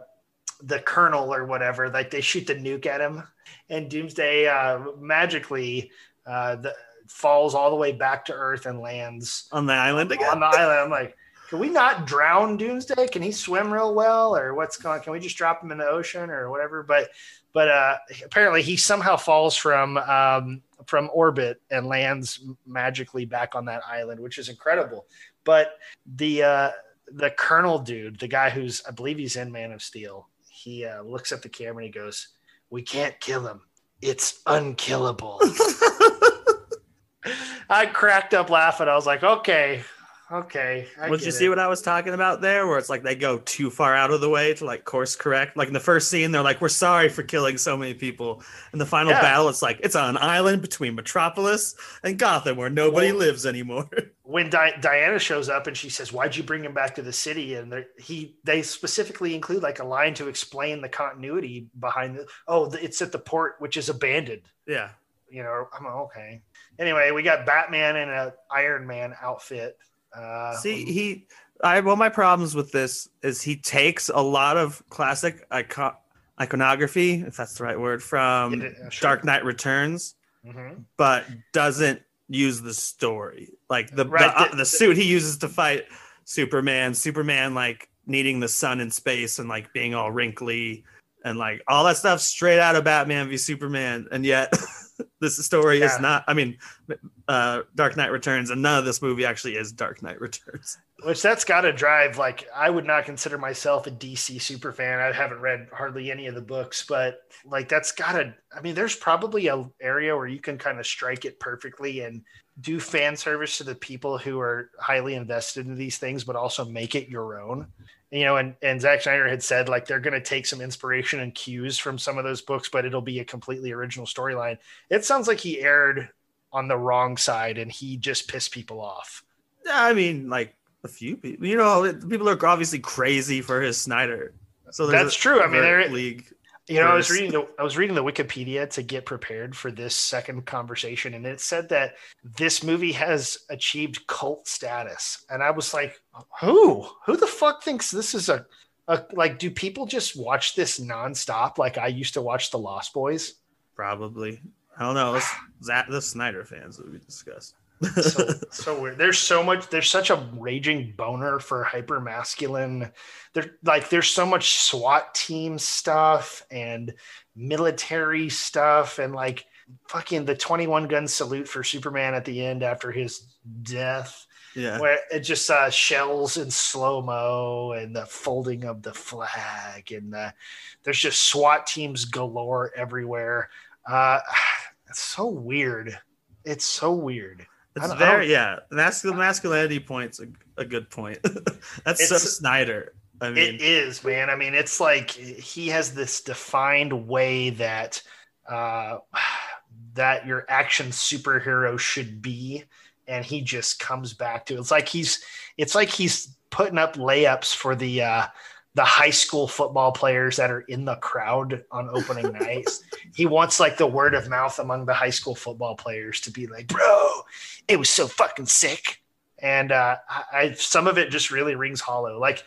the colonel or whatever, like they shoot the nuke at him, and Doomsday uh, magically uh, the, falls all the way back to Earth and lands On the island again. on the island. I'm like, can we not drown Doomsday? Can he swim real well, or what's going? Can we just drop him in the ocean or whatever? But but uh, apparently he somehow falls from um, from orbit and lands magically back on that island, which is incredible. But the uh, the Colonel dude, the guy who's I believe he's in Man of Steel, he uh, looks at the camera and he goes, "We can't kill him. It's unkillable." I cracked up laughing. I was like, "Okay, okay." I Did you see it." what I was talking about there? Where it's like they go too far out of the way to like course correct. Like in the first scene, they're like, "We're sorry for killing so many people." In the final Yeah. battle, it's like it's on an island between Metropolis and Gotham where nobody lives anymore. when Di- Diana shows up and she says, "Why'd you bring him back to the city?" and he they specifically include like a line to explain the continuity behind the oh it's at the port which is abandoned. Yeah. You know, I'm okay. Anyway, we got Batman in an Iron Man outfit. Uh, See, he. I one of my problems with this is he takes a lot of classic icon, iconography, if that's the right word, from Yeah, sure. Dark Knight Returns, mhm. but doesn't use the story. Like the Right, the, uh, the- the suit he uses to fight Superman, Superman like needing the sun in space and like being all wrinkly and like all that stuff straight out of Batman v Superman, and yet this story Yeah. is not. I mean, uh, Dark Knight Returns, and none of this movie actually is Dark Knight Returns. Which that's got to drive. Like, I would not consider myself a DC super fan. I haven't read hardly any of the books, but like, that's got to. I mean, there's probably a area where you can kind of strike it perfectly and do fan service to the people who are highly invested in these things, but also make it your own. You know, and and Zack Snyder had said like they're going to take some inspiration and cues from some of those books, but it'll be a completely original storyline. It sounds like he aired on the wrong side and he just pissed people off. I mean, like a few people. You know, people are obviously crazy for his Snyder. So That's truu. I mean, there- league. You know, I was reading the I was reading the Wikipedia to get prepared for this second conversation, and it said that this movie has achieved cult status. And I was like, who? Who the fuck thinks this is a, a like? Do people just watch this nonstop like I used to watch The Lost Boys? Probably. I don't know. Let's, that the Snyder fans that we discussed. So, so weird. There's so much. There's such a raging boner for hyper masculine. There, like, there's so much SWAT team stuff and military stuff, and like fucking the 21 gun salute for Superman at the end after his death, yeah. where it just uh, shells in slow mo and the folding of the flag, and the, there's just SWAT teams galore everywhere. Uh, it's so weird. It's so weird. It's very yeah. Masculine masculinity point's a, a good point. That's so Snyder. I mean, it is, man. I mean, it's like he has this defined way that uh, that your action superhero should be, and he just comes back to it. It's like he's it's like he's putting up layups for the uh, the high school football players that are in the crowd on opening nights. He wants like the word of mouth among the high school football players to be like, "Bro, it was so fucking sick." And uh, I, I some of it just really rings hollow. Like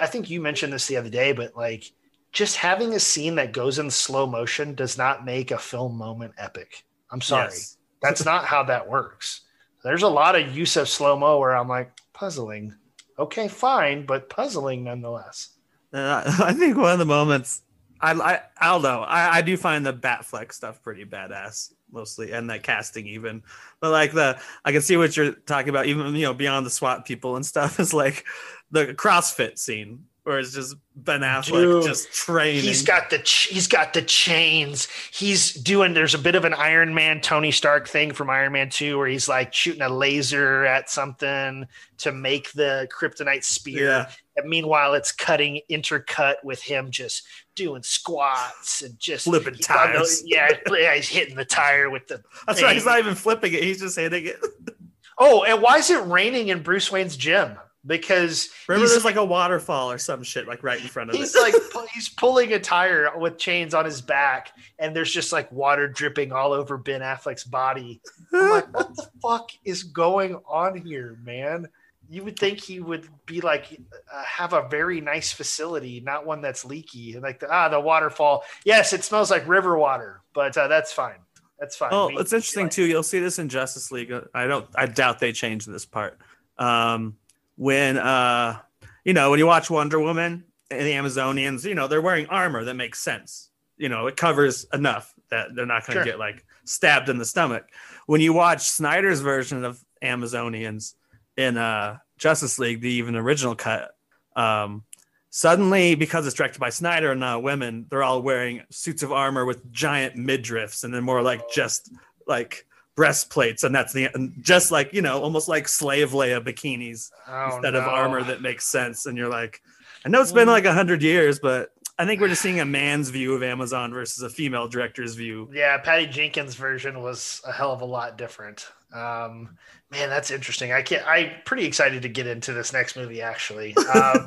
I think you mentioned this the other day, but like just having a scene that goes in slow motion does not make a film moment epic. I'm sorry. Yes. That's not how that works. There's a lot of use of slow mo where I'm like, puzzling. Okay, fine, but puzzling nonetheless. Uh, I think one of the moments I I, know. I, I do find the Batfleck stuff pretty badass mostly, and that casting even. But like the I can see what you're talking about, even you know beyond the SWAT people and stuff. Is like the CrossFit scene where it's just Ben Affleck Dude, just training. He's got the ch- he's got the chains. He's doing. There's a bit of an Iron Man Tony Stark thing from Iron Man Two, where he's like shooting a laser at something to make the kryptonite spear. Yeah. And meanwhile, it's cutting intercut with him just doing squats and just Flipping tires. Yeah, yeah, he's hitting the tire with the. That's right. He's not even flipping it. He's just hitting it. Oh, and why is it raining in Bruce Wayne's gym? Because Remember, there's like a waterfall or some shit like right in front of He's it. like he's pulling a tire with chains on his back, and there's just like water dripping all over Ben Affleck's body. I'm like, what the fuck is going on here, man? You would think he would be like uh, have a very nice facility, not one that's leaky. And Like the, ah, the waterfall. Yes, it smells like river water, but uh, that's fine. That's fine. Oh, We- it's interesting too. You'll see this in Justice League. I don't. I doubt they changed this part. Um, when uh, you know, when you watch Wonder Woman and the Amazonians, you know, they're wearing armor that makes sense. You know, it covers enough that they're not going to Sure. get like stabbed in the stomach. When you watch Snyder's version of Amazonians in uh Justice League, the even original cut, um, suddenly because it's directed by Snyder and not women, they're all wearing suits of armor with giant midriffs, and they're more like just like breastplates, and that's the and just like you know, almost like slave Leia bikinis Oh, instead of armor that makes sense. And you're like, I know it's been like a hundred years, but I think we're just seeing a man's view of Amazon versus a female director's view. Yeah, Patty Jenkins' version was a hell of a lot different. Um, man, that's interesting. I can't. I'm pretty excited to get into this next movie. Actually, um,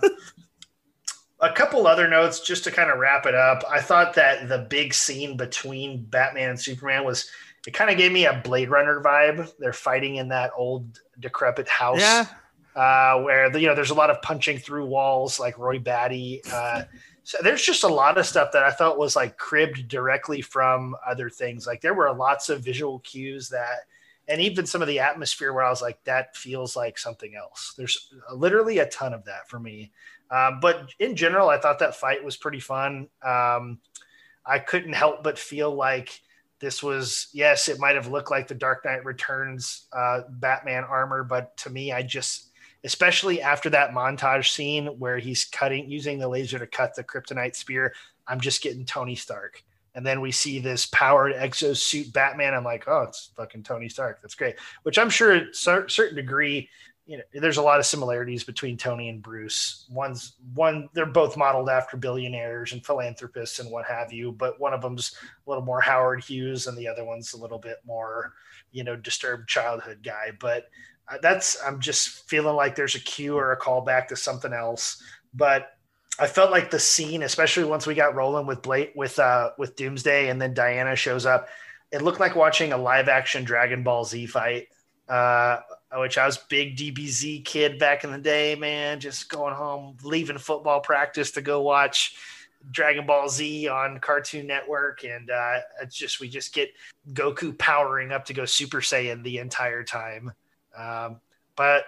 a couple other notes just to kind of wrap it up. I thought that the big scene between Batman and Superman was. It kind of gave me a Blade Runner vibe. They're fighting in that old decrepit house. Yeah. Uh, where the, you know there's a lot of punching through walls, like Roy Batty. Uh, so there's just a lot of stuff that I felt was like cribbed directly from other things. Like there were lots of visual cues that, and even some of the atmosphere where I was like, that feels like something else. There's literally a ton of that for me. Um, but in general, I thought that fight was pretty fun. Um, I couldn't help but feel like this was, yes, it might have looked like the Dark Knight Returns uh, Batman armor, but to me, I just especially after that montage scene where he's cutting using the laser to cut the kryptonite spear. I'm just getting Tony Stark. And then we see this powered exosuit Batman. I'm like, oh, it's fucking Tony Stark. That's great. Which I'm sure, to a certain degree, you know, there's a lot of similarities between Tony and Bruce. One's one, they're both modeled after billionaires and philanthropists and what have you, but one of them's a little more Howard Hughes and the other one's a little bit more, you know, disturbed childhood guy. But uh, that's I'm just feeling like there's a cue or a callback to something else. But I felt like the scene, especially once we got rolling with Blake with uh with Doomsday and then Diana shows up, it looked like watching a live action Dragon Ball Z fight. Uh which I was big DBZ kid back in the day, man, just going home, leaving football practice to go watch Dragon Ball Z on Cartoon Network, and uh, it's just we just get Goku powering up to go Super Saiyan the entire time. Um, but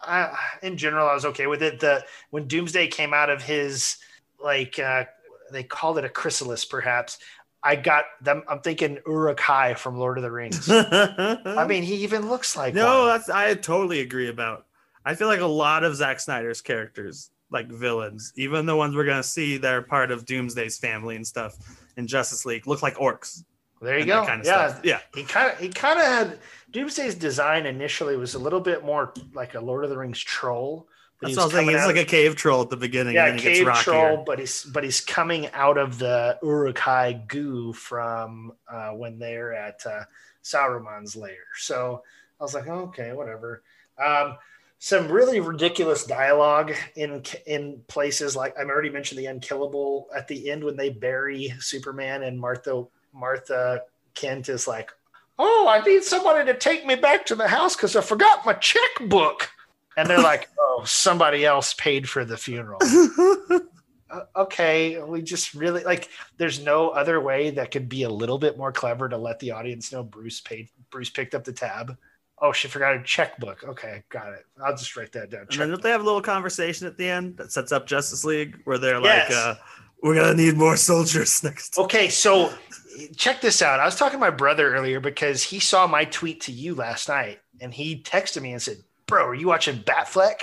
I, in general, I was okay with it. The when Doomsday came out of his like uh, they called it a chrysalis, perhaps. I got them. I'm thinking Uruk-hai from Lord of the Rings. I mean, he even looks like no. One. That's I totally agree about. I feel like a lot of Zack Snyder's characters, like villains, even the ones we're gonna see that are part of Doomsday's family and stuff in Justice League, look like orcs. There you go. Kind of yeah, stuff. yeah. He kind of he kind of had Doomsday's design initially was a little bit more like a Lord of the Rings troll. I was thinking. He's like a cave troll at the beginning. Yeah, cave troll, but he's but he's coming out of the Uruk-hai goo from uh, when they're at uh, Saruman's lair. So I was like, oh, okay, whatever. Um, some really ridiculous dialogue in in places like I've already mentioned the unkillable at the end when they bury Superman and Martha Martha Kent is like, oh, I need somebody to take me back to the house because I forgot my checkbook. And they're like, oh, somebody else paid for the funeral. uh, okay, we just really like. There's no other way that could be a little bit more clever to let the audience know Bruce paid. Bruce picked up the tab. Oh, she forgot her checkbook. Okay, got it. I'll just write that down. And then they have a little conversation at the end that sets up Justice League where they're yes. like, uh, "We're gonna need more soldiers next." Okay, so check this out. I was talking to my brother earlier because he saw my tweet to you last night and he texted me and said, Bro, are you watching Batfleck?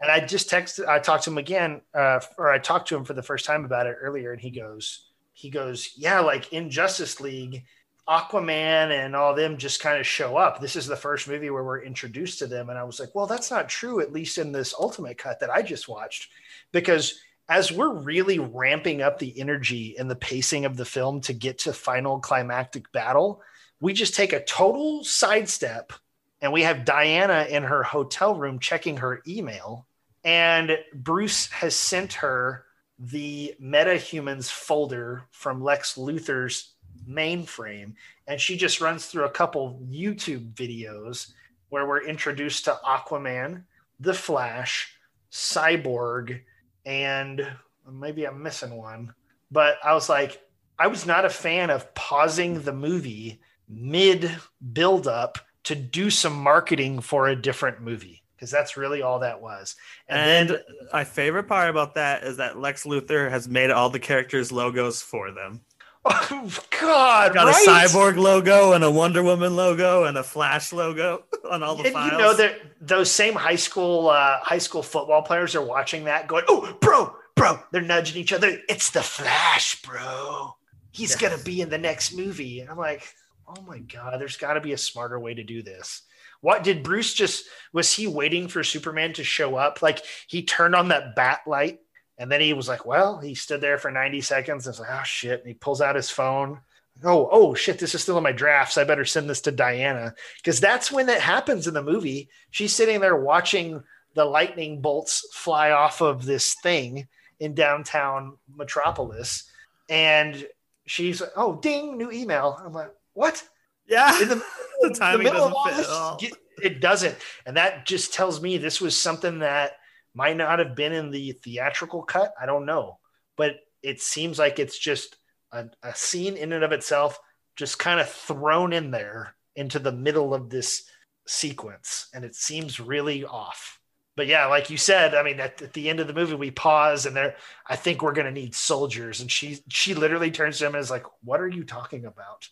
And I just texted, I talked to him again, uh, or I talked to him for the first time about it earlier. And he goes, he goes, yeah, like in Justice League, Aquaman and all them just kind of show up. This is the first movie where we're introduced to them. And I was like, well, that's not true, at least in this ultimate cut that I just watched, because as we're really ramping up the energy and the pacing of the film to get to final climactic battle, we just take a total sidestep and we have Diana in her hotel room checking her email. And Bruce has sent her the metahumans folder from Lex Luthor's mainframe. And she just runs through a couple YouTube videos where we're introduced to Aquaman, The Flash, Cyborg, and maybe I'm missing one, but I was like, I was not a fan of pausing the movie mid build up to do some marketing for a different movie because that's really all that was. And, and then, my favorite part about that is that Lex Luthor has made all the characters' logos for them. Oh God! Got right? a cyborg logo and a Wonder Woman logo and a Flash logo on all the and files. You know that those same high school uh, high school football players are watching that, going, "Oh, bro, bro!" They're nudging each other. It's the Flash, bro. He's yes. gonna be in the next movie. And I'm like, "Oh my God! There's got to be a smarter way to do this." What did Bruce just? Was he waiting for Superman to show up? Like he turned on that bat light and then he was like, well, he stood there for 90 seconds and was like, oh shit. And he pulls out his phone. oh, oh shit, this is still in my drafts. I better send this to Diana because that's when it happens in the movie. She's sitting there watching the lightning bolts fly off of this thing in downtown Metropolis, and she's like, "Oh, ding, new email." I'm like, "What?" Yeah, in the, the timing middle doesn't fit this, at all. it doesn't, and that just tells me this was something that might not have been in the theatrical cut. I don't know, but it seems like it's just a, a scene in and of itself, just kind of thrown in there into the middle of this sequence, and it seems really off. But yeah, like you said, I mean, at, at the end of the movie, we pause, and there, I think we're gonna need soldiers, and she she literally turns to him and is like, "What are you talking about?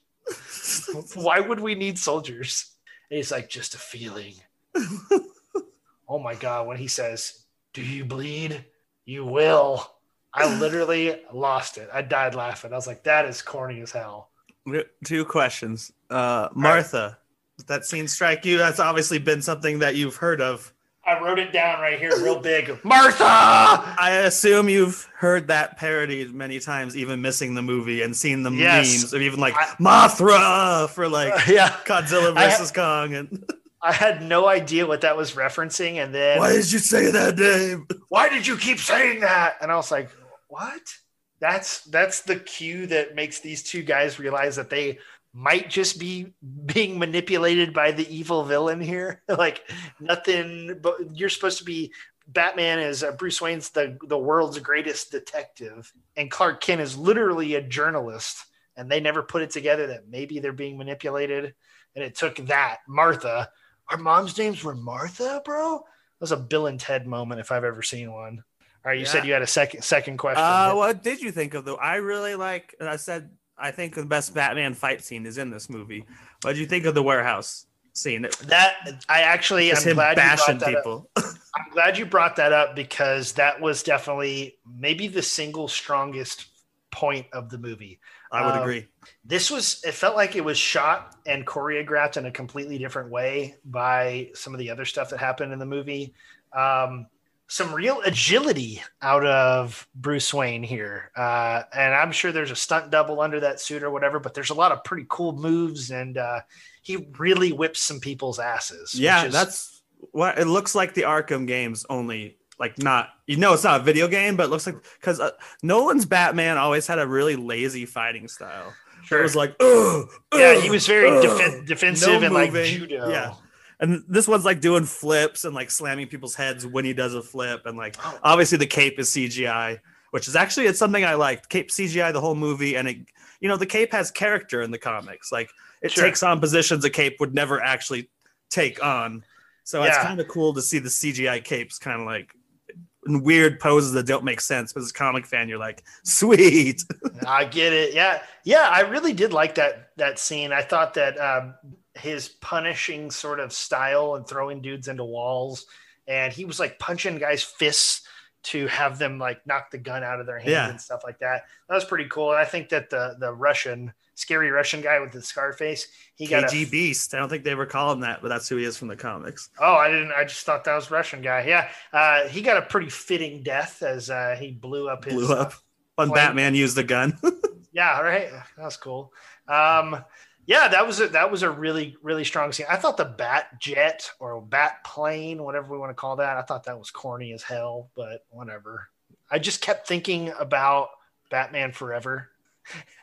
Why would we need soldiers?" And he's like, "Just a feeling." oh my god, when he says, "Do you bleed? You will." I literally lost it. I died laughing. I was like, "That is corny as hell." Two questions. Uh, Martha, does that scene strike you? That's obviously been something that you've heard of. I wrote it down right here, real big. Martha. I assume you've heard that parodied many times, even missing the movie and seen the Yes. memes of even like Mothra for like yeah, Godzilla I- versus Kong. And I had no idea what that was referencing, and then why did you say that name? why did you keep saying that? And I was like, what? That's that's the cue that makes these two guys realize that they might just be being manipulated by the evil villain here. like nothing, but you're supposed to be. Batman is uh, Bruce Wayne's the the world's greatest detective, and Clark Kent is literally a journalist. And they never put it together that maybe they're being manipulated. And it took that Martha. Our mom's names were Martha, bro. That was a Bill and Ted moment if I've ever seen one. All right, you said you had a second second question. Uh, what did you think of though? I really like. I said I think the best Batman fight scene is in this movie. What did you think of the warehouse scene? that I actually I'm him glad bashing you brought that up. people. I'm glad you brought that up because that was definitely maybe the single strongest point of the movie. I would Um, agree. This was it felt like it was shot and choreographed in a completely different way by some of the other stuff that happened in the movie. Um, some real agility out of Bruce Wayne here. Uh, and I'm sure there's a stunt double under that suit or whatever, but there's a lot of pretty cool moves and uh, he really whips some people's asses. Yeah, is- that's what it looks like. The Arkham games only like not. You know, it's not a video game, but it looks like because uh, Nolan's Batman always had a really lazy fighting style. sure It was like, ugh, Yeah, he was very defen- defensive and, like, judo. Yeah. And this one's like doing flips and like slamming people's heads when he does a flip. And like, Oh. obviously, the cape is CGI, which is actually it's something I liked. Cape CGI the whole movie, and it, you know, the cape has character in the comics. Like, it Sure. takes on positions a cape would never actually take on. So it's kind of cool to see the CGI capes kind of like weird poses that don't make sense. But as a comic fan, you're like, sweet. I get it. Yeah, yeah. I really did like that that scene. I thought that um, his punishing sort of style and throwing dudes into walls, and he was like punching guys' fists to have them like knock the gun out of their hand Yeah. and stuff like that. That was pretty cool. And I think that the the Russian scary Russian guy with the scar face, he got KG Beast. I don't think they ever call him that, but that's who he is from the comics. Oh, I didn't. I just thought that was Russian guy. Yeah, uh, he got a pretty fitting death as uh, he blew up his. Blew uh, up when plane. Batman used the gun. yeah, right. That was cool. Um, yeah, that was a that was a really really strong scene. I thought the bat jet or bat plane, whatever we want to call that, I thought that was corny as hell, but whatever. I just kept thinking about Batman Forever.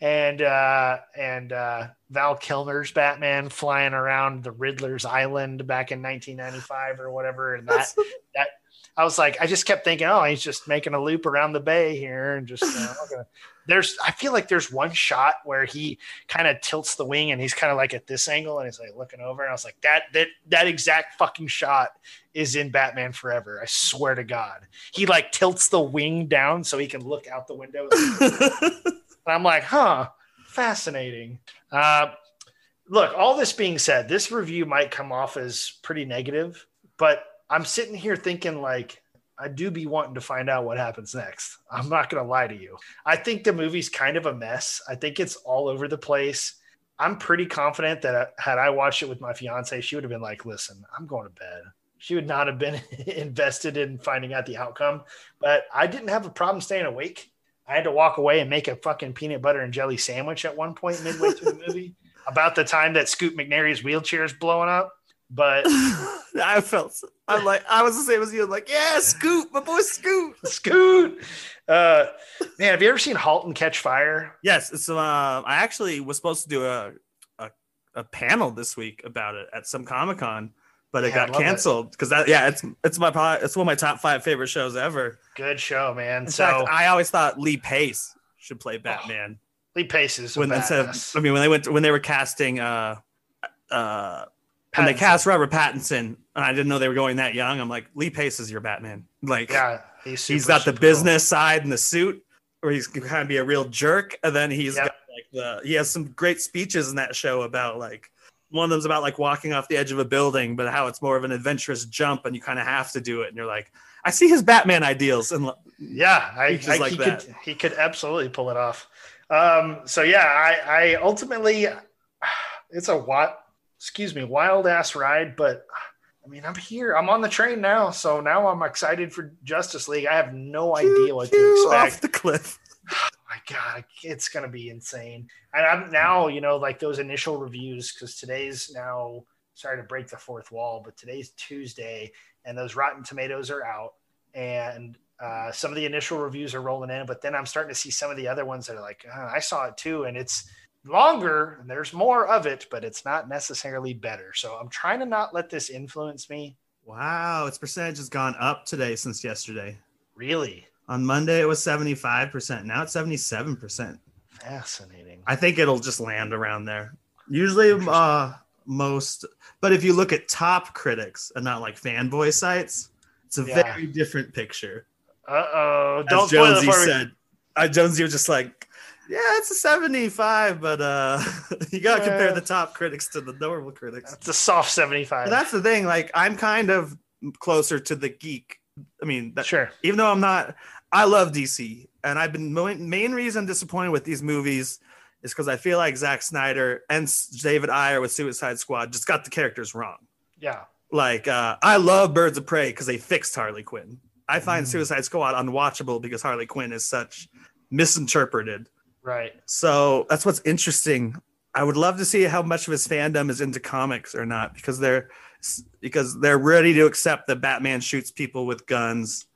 and uh and uh Val Kilmer's Batman flying around the Riddler's Island back in 1995 or whatever. And that that I was like I just kept thinking oh he's just making a loop around the bay here and just uh, there's I feel like there's one shot where he kind of tilts the wing and he's kind of like at this angle and he's like looking over and I was like that that that exact fucking shot is in Batman Forever. I swear to god. He like tilts the wing down so he can look out the window and I'm like, huh, fascinating. Uh, look, all this being said, this review might come off as pretty negative, but I'm sitting here thinking, like, I do be wanting to find out what happens next. I'm not going to lie to you. I think the movie's kind of a mess. I think it's all over the place. I'm pretty confident that uh, had I watched it with my fiance, she would have been like, listen, I'm going to bed. She would not have been invested in finding out the outcome, but I didn't have a problem staying awake. I had to walk away and make a fucking peanut butter and jelly sandwich at one point midway through the movie. About the time that Scoot McNairy's wheelchair is blowing up, but I felt I'm like I was the same as you. I'm like, yeah, Scoot, my boy Scoot. Scoot. Uh, man, have you ever seen *Halt and Catch Fire*? Yes, it's uh, I actually was supposed to do a a, a panel this week about it at some Comic Con, but it Yeah, got canceled because that yeah, it's it's my it's one of my top five favorite shows ever. Good show, man. In so fact, I always thought Lee Pace should play Batman. Lee Pace is when instead of. I mean when they went when they were casting uh uh when they cast Robert Pattinson and I didn't know they were going that young, I'm like Lee Pace is your Batman. Like yeah, he's he's super, got the business side and the suit where he's kind of be a real jerk and then he's Yep. got like the he has some great speeches in that show about like one of them's about like walking off the edge of a building but how it's more of an adventurous jump and you kind of have to do it and you're like i see his batman ideals and Yeah, I, I like he that. could he could absolutely pull it off. Um, so yeah, I, I ultimately it's a what, excuse me wild ass ride, but I mean I'm here. I'm on the train now, so now I'm excited for Justice League. I have no idea what to expect. off the cliff god it's gonna be insane. And i'm now you know like those initial reviews because today's now sorry to break the fourth wall but today's tuesday and those rotten tomatoes are out and uh, some of the initial reviews are rolling in but then i'm starting to see some of the other ones that are like "Uh, i saw it too and it's longer and there's more of it but it's not necessarily better. So i'm trying to not let this influence me. Wow its percentage has gone up today since yesterday. Really on monday it was 75% now it's 77% fascinating I think it'll just land around there. Usually, uh, most, but if you look at top critics and not like fanboy sites, it's a Yeah. very different picture. uh-oh As don't it Jonesy me said, uh, Jonesy was just like, yeah, it's a 75, but uh, you got to compare the top critics to the normal critics. it's a soft 75 But that's the thing. Like, I'm kind of closer to the geek. I mean, that, sure even though I'm not, I love DC, and I've been main reason I'm disappointed with these movies is because I feel like Zack Snyder and David Ayer with Suicide Squad just got the characters wrong. yeah Like, uh, I love Birds of Prey because they fixed Harley Quinn. I find Suicide Squad unwatchable because Harley Quinn is such misinterpreted. right So that's what's interesting. I would love to see how much of his fandom is into comics or not because they're because they're ready to accept that Batman shoots people with guns.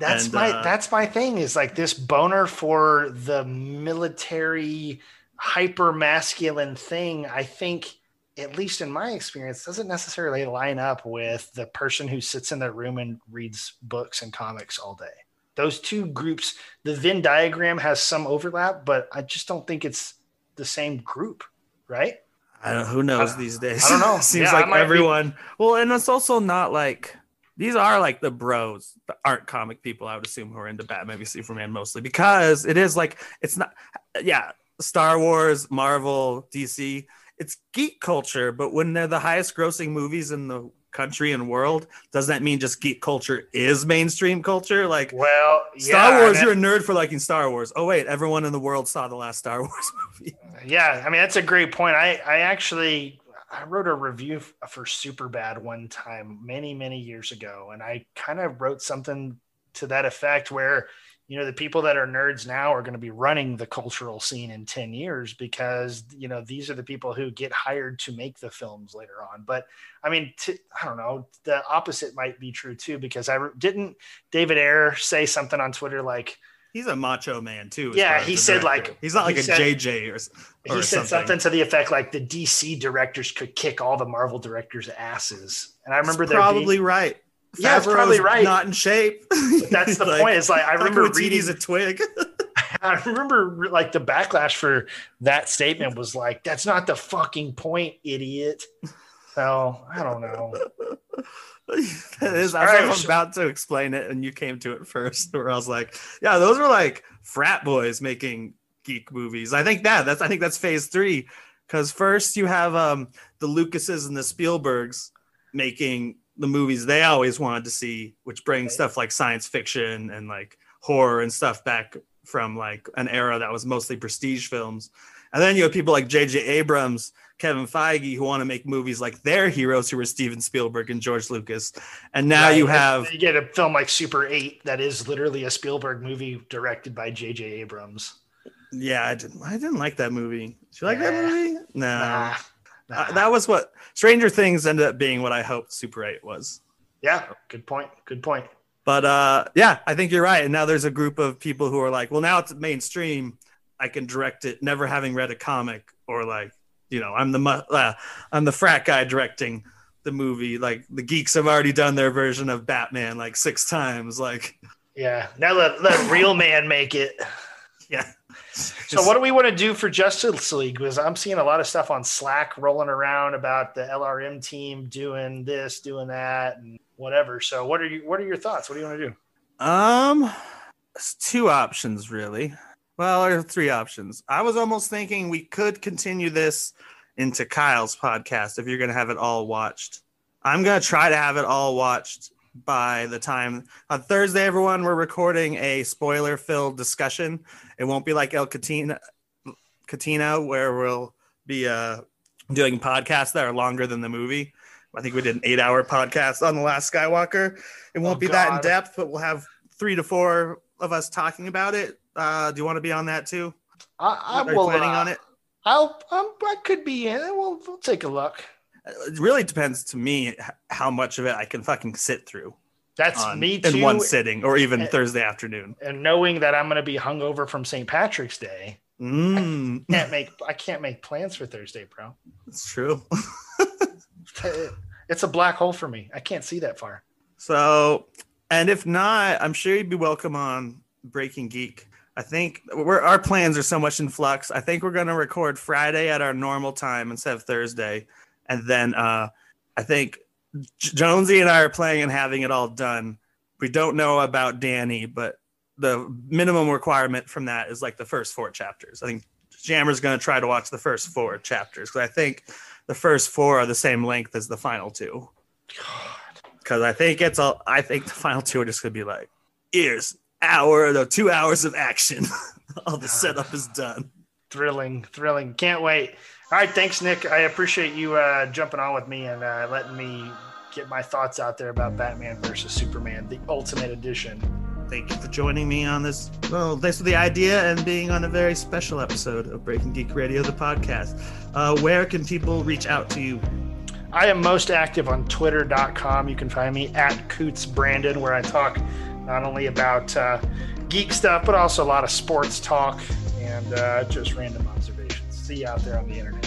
That's And, my uh, that's my thing is like this boner for the military hyper masculine thing. I think, at least in my experience, doesn't necessarily line up with the person who sits in their room and reads books and comics all day. Those two groups, the Venn diagram has some overlap, but I just don't think it's the same group, right? I don't who knows I- these days. I don't know. Seems Yeah, like might be- everyone. Well, and it's also not like these are like the bros the aren't comic people. I would assume who are into Batman, maybe Superman mostly because it is like it's not. Yeah, Star Wars, Marvel, DC. It's geek culture, but when they're the highest grossing movies in the country and world, does that mean just geek culture is mainstream culture? Like Well, Star yeah, Wars, you're a nerd for liking Star Wars. Oh wait, everyone in the world saw the last Star Wars movie. Yeah, I mean that's a great point. I I actually I wrote a review f- uh, for Superbad one time many many years ago, and I kind of wrote something to that effect where you know the people that are nerds now are going to be running the cultural scene in 10 years because you know these are the people who get hired to make the films later on. But i mean I don't know the opposite might be true too because i didn't david ayer say something on twitter like He's a macho man too. Yeah, he said, director. like- he's not like he a said- JJ or, or he said something. something. to the effect like the DC directors could kick all the Marvel directors' asses. And I remember there probably being, right. Yeah, it's Favreau's probably right. Not in shape. But that's the Like, point. It's like I remember Waititi's reading. a twig. I remember like the backlash for that statement was like, "That's not the fucking point, idiot." So I don't know. that is, I right, was about to explain it, and you came to it first. Where I was like, "Yeah, those were like frat boys making geek movies." I think that that's I think that's phase three, because first you have um the Lucases and the Spielbergs making the movies they always wanted to see, which brings stuff like science fiction and like horror and stuff back from like an era that was mostly prestige films. And then you have people like J.J. Abrams, Kevin Feige, who want to make movies like their heroes, who were Steven Spielberg and George Lucas. And now Right. you have you get a film like Super 8 that is literally a Spielberg movie directed by J.J. Abrams. Yeah, I didn't. I didn't like that movie. Did you like that movie? No, Nah. Uh, that was what Stranger Things ended up being. What I hoped Super Eight was. Yeah, good point. Good point. But uh, yeah, I think you're right. And now there's a group of people who are like, well, now it's mainstream. I can direct it, never having read a comic, or like, you know, I'm the mu- uh, I'm the frat guy directing the movie. Like the geeks have already done their version of Batman like six times. Like, Yeah. Now let, let real man make it. yeah. So what do we want to do for Justice League? Because I'm seeing a lot of stuff on Slack rolling around about the LRM team doing this, doing that, and whatever. So what are you what are your thoughts? What do you want to do? Um, it's two options really. Well, there are three options. I was almost thinking we could continue this into Kyle's podcast if you're going to have it all watched. I'm going to try to have it all watched by the time on Thursday. Everyone, we're recording a spoiler-filled discussion. It won't be like El Catina, Catina where we'll be uh, doing podcasts that are longer than the movie. I think we did an eight-hour podcast on the Last Skywalker. It won't Oh, be that in depth, but we'll have three to four of us talking about it. Uh, do you want to be on that too? I, I you planning uh, on it? I'll um, I could be in. We'll, we'll take a look. It really depends to me how much of it I can fucking sit through. That's on- me too. in one sitting, or even Eh, Thursday afternoon. And knowing that I'm going to be hungover from St. Patrick's Day, Mm, can't make I can't make plans for Thursday, bro. it's true. It's a black hole for me. I can't see that far. So, and if not, I'm sure you'd be welcome on Breaking Geek. I think we're, our plans are so much in flux. I think we're going to record Friday at our normal time instead of Thursday. And then uh, I think J- Jonesy and I are planning on having it all done. We don't know about Danny, but the minimum requirement from that is like the first four chapters. I think Jammer's going to try to watch the first four chapters because I think the first four are the same length as the final two God, because I think it's all. I think the final two are just gonna be like, here's hour, the two hours of action. all the setup is done. Thrilling, thrilling. Can't wait. All right, thanks, Nick. I appreciate you uh, jumping on with me and uh, letting me get my thoughts out there about Batman versus Superman, the Ultimate Edition. Thank you for joining me on this. Well, thanks for the idea and being on a very special episode of Breaking Geek Radio, the podcast. Uh, where can people reach out to you? I am most active on twitter.com. You can find me at Coots Brandon, where I talk not only about uh, geek stuff, but also a lot of sports talk and uh, just random observations. See you out there on the internet.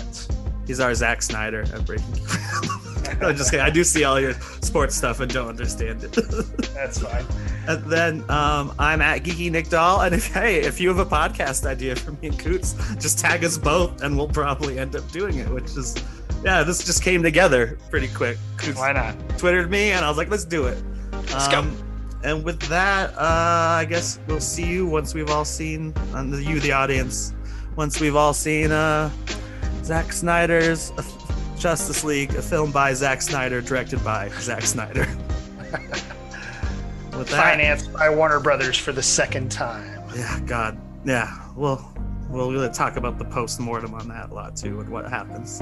He's our Zack Snyder at Breaking Geek. I'm just kidding. I do see all your sports stuff and don't understand it. That's fine. And then um, I'm at Geeky Nick Doll. And if hey, if you have a podcast idea for me and Coots, just tag us both, and we'll probably end up doing it. Which is, yeah, this just came together pretty quick. Coots Why not? Twittered me, and I was like, let's do it. Let's go. And with that, uh, I guess we'll see you once we've all seen, and the, you, the audience, once we've all seen uh, Zack Snyder's uh, Justice League, a film by Zack Snyder, directed by Zack Snyder. with that, Financed by Warner Brothers for the second time. yeah, God, yeah, we'll we'll really talk about the post mortem on that a lot too, and what happens.